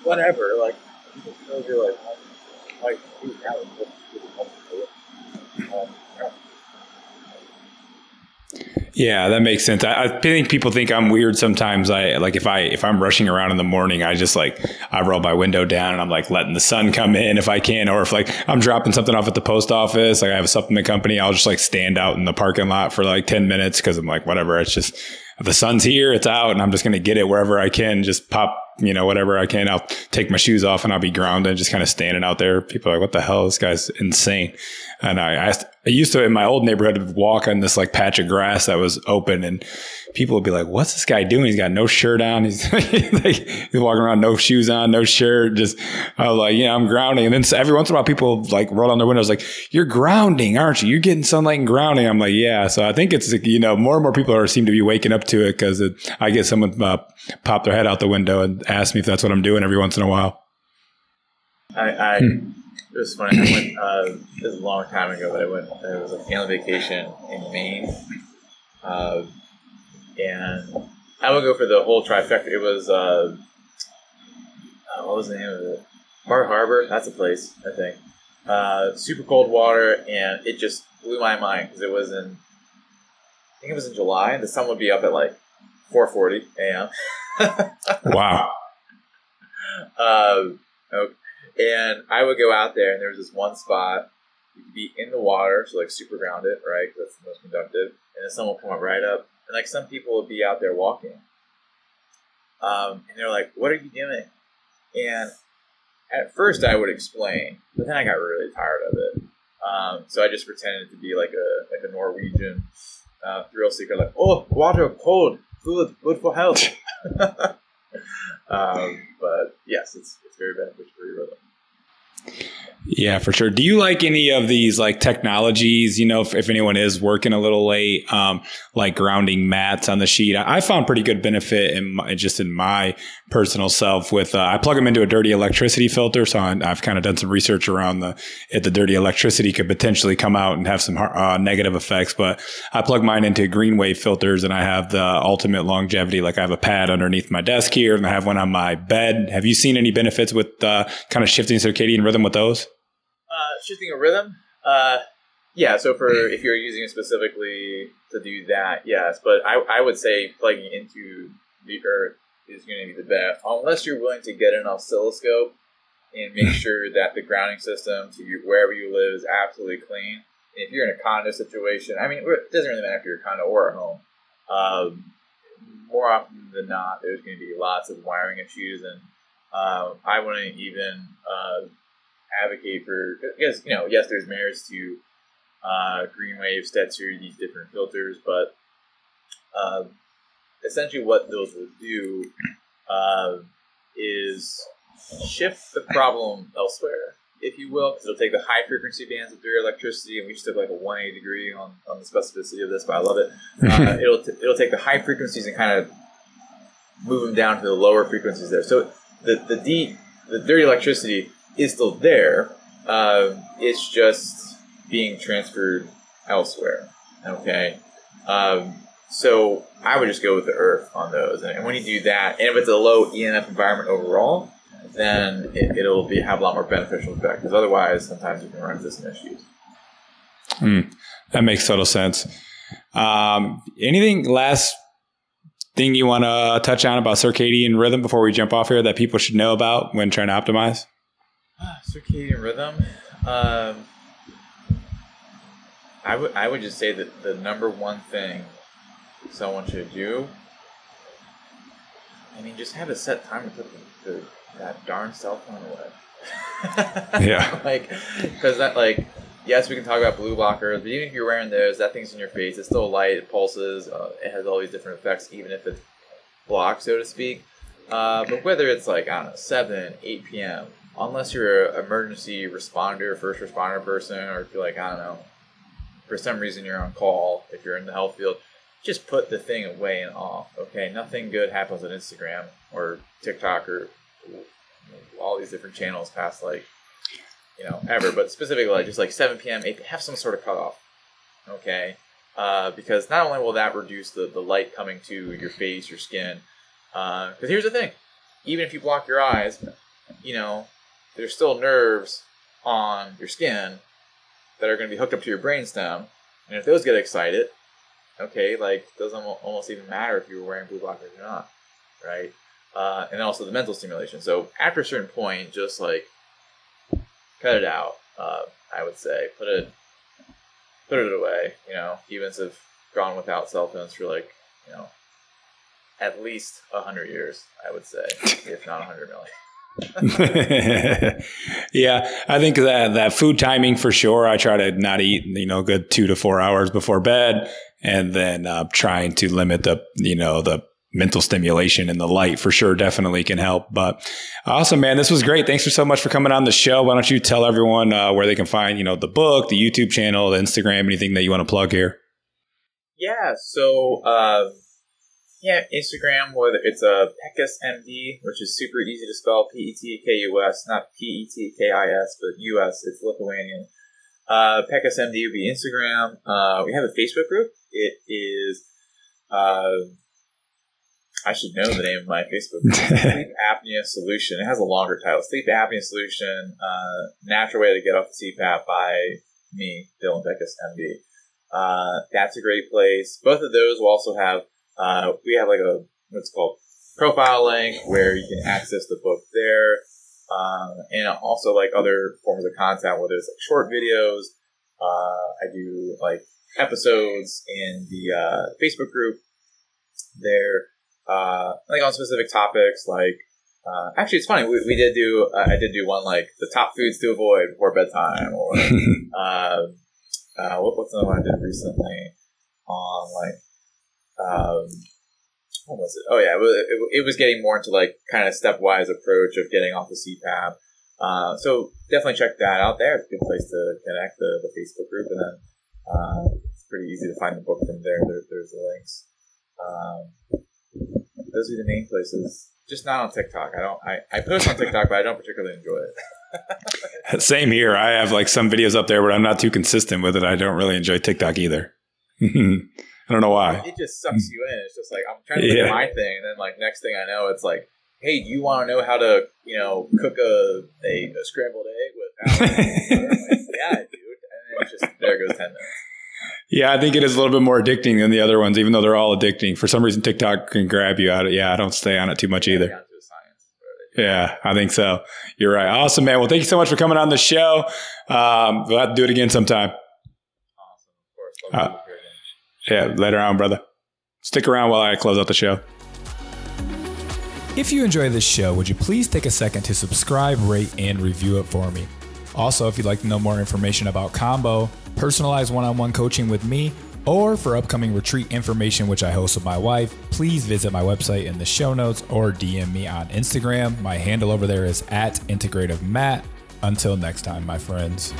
Whatever, like, you just know you're like, like, eat out of it. Um, Yeah, that makes sense. I, I think people think I'm weird sometimes. I like if I if I'm rushing around in the morning, I just like I roll my window down and I'm like letting the sun come in if I can, or if like I'm dropping something off at the post office, like I have a supplement company, I'll just like stand out in the parking lot for like ten minutes because I'm like whatever. It's just the sun's here, it's out, and I'm just gonna get it wherever I can. Just pop, you know, whatever I can. I'll take my shoes off and I'll be grounded, just kind of standing out there. People are like, "What the hell? This guy's insane." And I asked, I used to in my old neighborhood walk on this like patch of grass that was open, and people would be like, "What's this guy doing? He's got no shirt on. He's like, he's walking around, no shoes on, no shirt. Just I was like, yeah, I'm grounding." And then every once in a while, people like roll on their windows like, "You're grounding, aren't you? You're getting sunlight and grounding." I'm like, "Yeah." So I think it's you know more and more people are seem to be waking up to it because I get someone uh, pop their head out the window and ask me if that's what I'm doing every once in a while. I, I hmm it was funny. I went. Uh, this was a long time ago, but I went. It was a family vacation in Maine, uh, and I would go for the whole trifecta. It was uh, uh, what was the name of it? Bar Harbor. That's a place, I think. Uh, super cold water, and it just blew my mind because it was in. I think it was in July, the sun would be up at like 4:40 a.m. wow. Uh, okay. And I would go out there, and there was this one spot you could be in the water, so like super grounded, right? Because that's the most conductive. And then someone would come up right up, and like some people would be out there walking, um, and they're like, "What are you doing?" And at first, I would explain, but then I got really tired of it. Um, so I just pretended to be like a like a Norwegian uh, thrill seeker, like, "Oh, water cold, good, good for health." um, but yes, it's it's very beneficial for your rhythm. Yeah, for sure. Do you like any of these like technologies? You know, if, if anyone is working a little late, um, like grounding mats on the sheet, I, I found pretty good benefit in my, just in my personal self. With uh, I plug them into a dirty electricity filter, so I, have kind of done some research around the if the dirty electricity could potentially come out and have some uh, negative effects. But I plug mine into green wave filters, and I have the ultimate longevity. Like I have a pad underneath my desk here, and I have one on my bed. Have you seen any benefits with uh, kind of shifting circadian rhythm with those? Uh, shifting a rhythm. Uh, yeah. So for if you're using it specifically to do that, yes. But I, I would say plugging into the Earth is going to be the best, unless you're willing to get an oscilloscope and make sure that the grounding system to you, wherever you live is absolutely clean. If you're in a condo situation, I mean, it doesn't really matter if you're a condo or a home. Um, more often than not, there's going to be lots of wiring issues, and uh, I wouldn't even uh, advocate for because you know yes, there's merits to uh, Green Wave, Stetzer, these different filters, but uh, essentially what those will do uh, is shift the problem elsewhere, if you will, because it'll take the high frequency bands of your electricity, and we just took like a 180 degree on, on the specificity of this, but I love it. Uh, it'll t- it'll take the high frequencies and kind of move them down to the lower frequencies there. So the the D the dirty electricity is still there. Uh, it's just being transferred elsewhere. Okay. Um, so I would just go with the Earth on those, and when you do that, and if it's a low EMF environment overall, then it, will be have a lot more beneficial effect. Because otherwise, sometimes you can run into some issues. Mm, that makes total sense. Um, anything last thing you want to touch on about circadian rhythm before we jump off here that people should know about when trying to optimize? Circadian rhythm. Um, I would I would just say that the number one thing someone should do. I mean, just have a set time to put the, the that darn cell phone away. yeah. like, because that like, yes, we can talk about blue blockers, but even if you're wearing those, that thing's in your face. It's still light. It pulses. Uh, it has all these different effects, even if it's blocked, so to speak. Uh, but whether it's like I don't know, seven, eight p.m., unless you're an emergency responder, first responder person, or if you're like, I don't know, for some reason you're on call, if you're in the health field, just put the thing away and off. Okay, nothing good happens on Instagram or TikTok or all these different channels past like, you know, ever. But specifically, like just like 7 p.m., 8 have some sort of cutoff. Okay, uh, because not only will that reduce the the light coming to your face, your skin. Because uh, here's the thing, even if you block your eyes, you know, there's still nerves on your skin that are going to be hooked up to your brainstem, and if those get excited, okay, like doesn't almost even matter if you were wearing blue blockers or not, right? Uh, and also the mental stimulation. So after a certain point, just like cut it out. Uh, I would say put it put it away. You know, humans have gone without cell phones for like you know at least hundred years. I would say, if not hundred million. yeah, I think that that food timing for sure. I try to not eat, you know, good two to four hours before bed, and then uh, trying to limit the, you know, the mental stimulation and the light for sure definitely can help. But awesome, man, this was great. Thanks for so much for coming on the show. Why don't you tell everyone uh, where they can find, you know, the book, the YouTube channel, the Instagram, anything that you want to plug here? Yeah. So. Uh yeah, Instagram, whether it's a Petkus MD, which is super easy to spell, P E T K U S, not P E T K I S, but U S. It's Lithuanian. Uh, Petkus MD would be Instagram. Uh, we have a Facebook group. It is, uh, I should know the name of my Facebook group. Sleep Apnea Solution. It has a longer title. Sleep Apnea Solution, uh, natural way to get off the CPAP by me, Dylan Petkus MD. Uh, that's a great place. Both of those will also have uh, we have like a what's called profile link where you can access the book there, um, and also like other forms of content, whether it's like short videos. Uh, I do like episodes in the uh, Facebook group there, uh, like on specific topics. Like uh, actually, it's funny. We, we did do uh, I did do one like the top foods to avoid before bedtime, or uh, what, what's another one I did recently on like um, what was it? Oh yeah, it was, it, it was getting more into like kind of stepwise approach of getting off the CPAP. Uh, so definitely check that out there. It's a good place to connect the, the Facebook group, and then uh, it's pretty easy to find the book from there. there there's the links. Um, those are the main places. Just not on TikTok. I don't. I, I post on TikTok, but I don't particularly enjoy it. Same here. I have like some videos up there, but I'm not too consistent with it. I don't really enjoy TikTok either. I don't know why. It just sucks you in. It's just like I'm trying to do my thing, and then like next thing I know, it's like, hey, do you want to know how to you know cook a a, a scrambled egg with? like, yeah, dude. And then just there goes ten minutes. Yeah, I think it is a little bit more addicting than the other ones, even though they're all addicting. For some reason, TikTok can grab you out. Of, yeah, I don't stay on it too much either. Yeah, I think so. You're right. Awesome, man. Well, thank you so much for coming on the show. Um, we'll have to do it again sometime. Awesome. Of course. Yeah, later on, brother. Stick around while I close out the show. If you enjoy this show, would you please take a second to subscribe, rate, and review it for me? Also, if you'd like to know more information about Combo, personalized one on one coaching with me, or for upcoming retreat information, which I host with my wife, please visit my website in the show notes or DM me on Instagram. My handle over there is at Integrative Matt. Until next time, my friends.